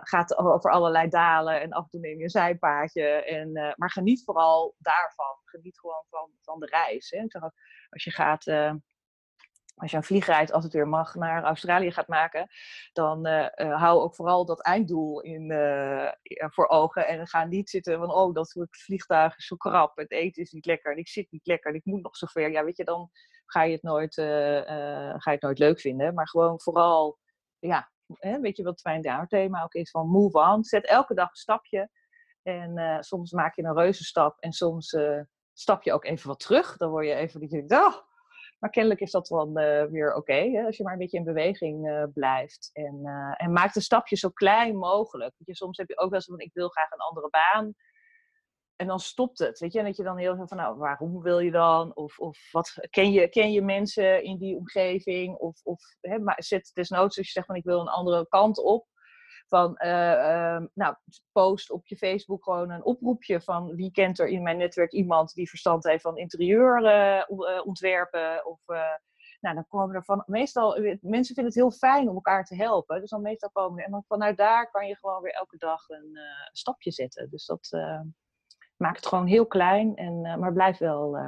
gaat over allerlei dalen en af en toe neem je een zijpaadje. En, maar geniet vooral daarvan. Geniet gewoon van, van de reis. Hè. Als je gaat als je een vliegreis, als het weer mag, naar Australië gaat maken, dan uh, uh, hou ook vooral dat einddoel in, uh, voor ogen. En ga niet zitten van, oh, dat vliegtuig is zo krap, het eten is niet lekker, en ik zit niet lekker, en ik moet nog zover. Ja, weet je, dan ga je het nooit, ga je het nooit leuk vinden. Maar gewoon vooral, ja, hè, weet je wat Fijn thema ook is, van move on. Zet elke dag een stapje. En soms maak je een reuzenstap en soms stap je ook even wat terug. Dan word je even, dat je denkt, oh, maar kennelijk is dat dan uh, weer oké, als je maar een beetje in beweging uh, blijft. En, uh, en maak de stapjes zo klein mogelijk. Weet je, soms heb je ook wel eens van, ik wil graag een andere baan. En dan stopt het, weet je. En dat je dan heel veel van, nou, waarom wil je dan? Of, of wat, ken, je, ken je mensen in die omgeving? Of, of hè, maar zet desnoods als je zegt van, ik wil een andere kant op van, uh, uh, nou, post op je Facebook gewoon een oproepje van wie kent er in mijn netwerk iemand die verstand heeft van interieurontwerpen. Uh, of, nou, dan komen er van, meestal, mensen vinden het heel fijn om elkaar te helpen. Dus dan meestal komen er, en dan vanuit daar kan je gewoon weer elke dag een stapje zetten. Dus dat maakt het gewoon heel klein, en, maar blijf wel,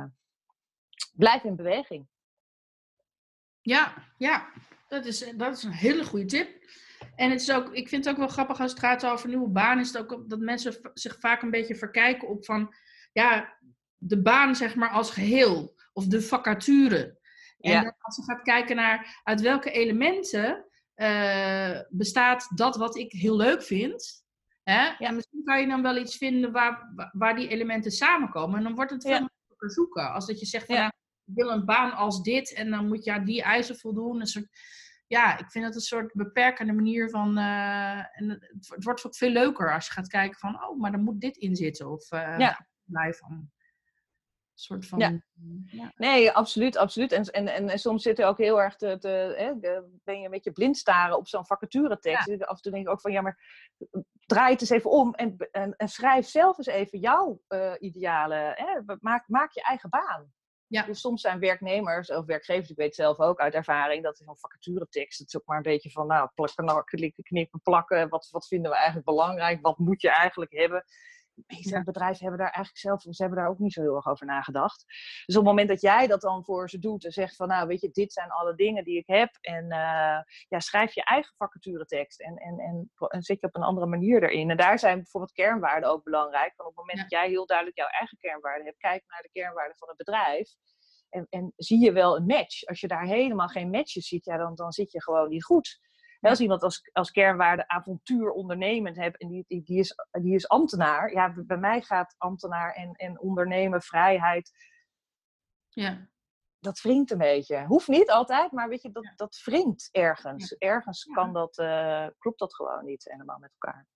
blijf in beweging. Ja, ja, dat is, dat is een hele goede tip. En het is ook, ik vind het ook wel grappig als het gaat over nieuwe baan, is het ook dat mensen zich vaak een beetje verkijken op van, ja, de baan zeg maar als geheel. Of de vacature. En Ja. als je gaat kijken naar uit welke elementen eh, bestaat dat wat ik heel leuk vind. Hè? En misschien kan je dan wel iets vinden waar, wa- waar die elementen samenkomen. En dan wordt het veel Ja. makkelijker zoeken. Als dat je zegt van Ja. ja, ik wil een baan als dit en dan moet je aan die eisen voldoen. Een soort, ja, ik vind het een soort beperkende manier van. eh, en het, het wordt veel leuker als je gaat kijken van oh, maar dan moet dit in zitten. Of eh Ja. blijf van. Een soort van. Ja. ja. Nee, absoluut, absoluut. En, en, en, en soms zit er ook heel erg te, te hè, de- ben je een beetje blind staren op zo'n vacaturetekst. Af en toe denk ik ook van ja, maar draai het eens even om en, en, en schrijf zelf eens even jouw eh idealen. Hè? Maak, maak je eigen baan. Ja. Dus soms zijn werknemers of werkgevers, ik weet zelf ook uit ervaring, dat is zo'n vacaturetekst. Het is ook maar een beetje van, nou, plakken, knippen, plakken. Wat, wat vinden we eigenlijk belangrijk? Wat moet je eigenlijk hebben? De meeste Ja. bedrijven hebben daar eigenlijk zelf, ze hebben daar ook niet zo heel erg over nagedacht. Dus op het moment dat jij dat dan voor ze doet en zegt van, nou, weet je, dit zijn alle dingen die ik heb. En eh, ja, schrijf je eigen vacaturetekst en, en, en, en zet je op een andere manier erin. En daar zijn bijvoorbeeld kernwaarden ook belangrijk. Want op het moment Ja. dat jij heel duidelijk jouw eigen kernwaarden hebt, kijk naar de kernwaarden van het bedrijf. En, en zie je wel een match. Als je daar helemaal geen matches ziet, ja, dan, dan zit je gewoon niet goed. Hè, Als iemand als, als kernwaarde avontuur ondernemend hebt en die, die, die, is, die is ambtenaar. Ja, bij mij gaat ambtenaar en, en ondernemen, vrijheid, Ja. dat wringt een beetje. Hoeft niet altijd, maar weet je, dat, dat wringt ergens. Ergens Ja. kan dat, eh, klopt dat gewoon niet helemaal met elkaar.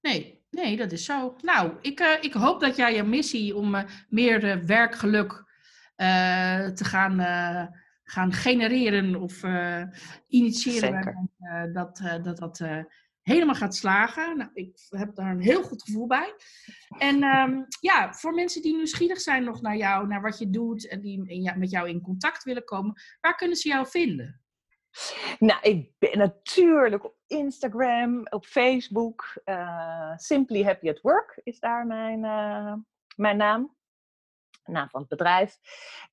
Nee, nee, dat is zo. Nou, ik, eh, ik hoop dat jij je missie om eh, meer werkgeluk te gaan, gaan genereren of eh, initiëren, eh, dat eh, dat, dat eh, helemaal gaat slagen. Nou, ik heb daar een heel goed gevoel bij. En ehm, ja, voor mensen die nieuwsgierig zijn nog naar jou, naar wat je doet en die in jou- met jou in contact willen komen, waar kunnen ze jou vinden? Nou, ik ben natuurlijk op Instagram, op Facebook. Simply Happy at Work is daar mijn, mijn naam. Naam van het bedrijf.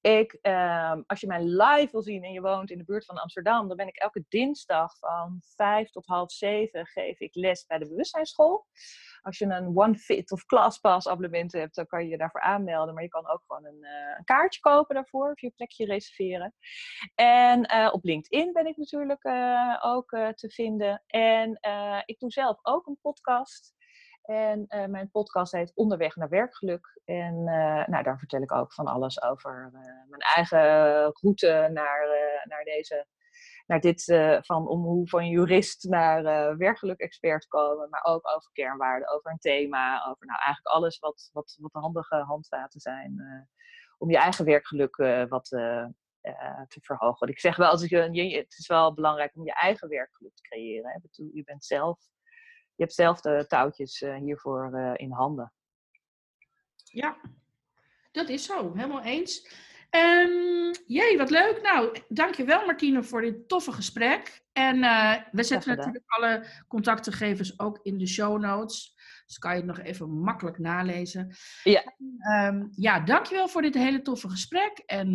Ik, ehm, als je mij live wil zien en je woont in de buurt van Amsterdam, dan ben ik elke dinsdag van vijf tot half zeven geef ik les bij de bewustzijnsschool. Als je een OneFit of ClassPass abonnement hebt, dan kan je je daarvoor aanmelden. Maar je kan ook gewoon een, eh, een kaartje kopen daarvoor of je plekje reserveren. En eh, op LinkedIn ben ik natuurlijk eh, ook te vinden. En ik doe zelf ook een podcast. En eh, mijn podcast heet Onderweg naar Werkgeluk. En eh, nou, daar vertel ik ook van alles over eh, mijn eigen route naar, naar deze. Naar dit van om hoe van jurist naar werkgeluk-expert komen, maar ook over kernwaarden, over een thema, over nou eigenlijk alles wat, wat, wat handige handvaten zijn om je eigen werkgeluk wat te verhogen. Want ik zeg wel, als je, het is wel belangrijk om je eigen werkgeluk te creëren. Hè. Je bent zelf, je hebt zelf de touwtjes eh, hiervoor eh, in handen. Ja, dat is zo. Helemaal eens. Ehm jee, wat leuk. Nou, dankjewel Martine voor dit toffe gesprek. En eh, we zetten natuurlijk alle contactgegevens ook in de show notes. Dus kan je het nog even makkelijk nalezen. Ja. Ehm, ja, dankjewel voor dit hele toffe gesprek. En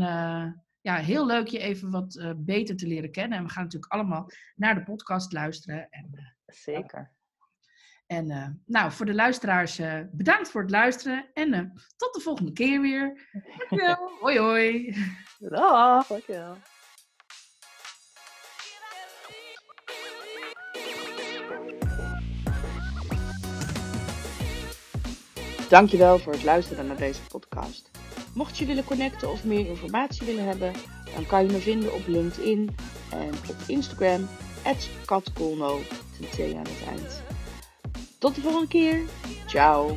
ja, heel leuk je even wat beter te leren kennen. En we gaan natuurlijk allemaal naar de podcast luisteren. En, Zeker. En eh, nou, voor de luisteraars, eh, bedankt voor het luisteren. En eh, tot de volgende keer weer. Dankjewel. hoi hoi. Dag, dankjewel. Dankjewel voor het luisteren naar deze podcast. Mocht je willen connecten of meer informatie willen hebben, dan kan je me vinden op LinkedIn en op Instagram, katkolno, ten T aan het eind. Tot de volgende keer. Ciao.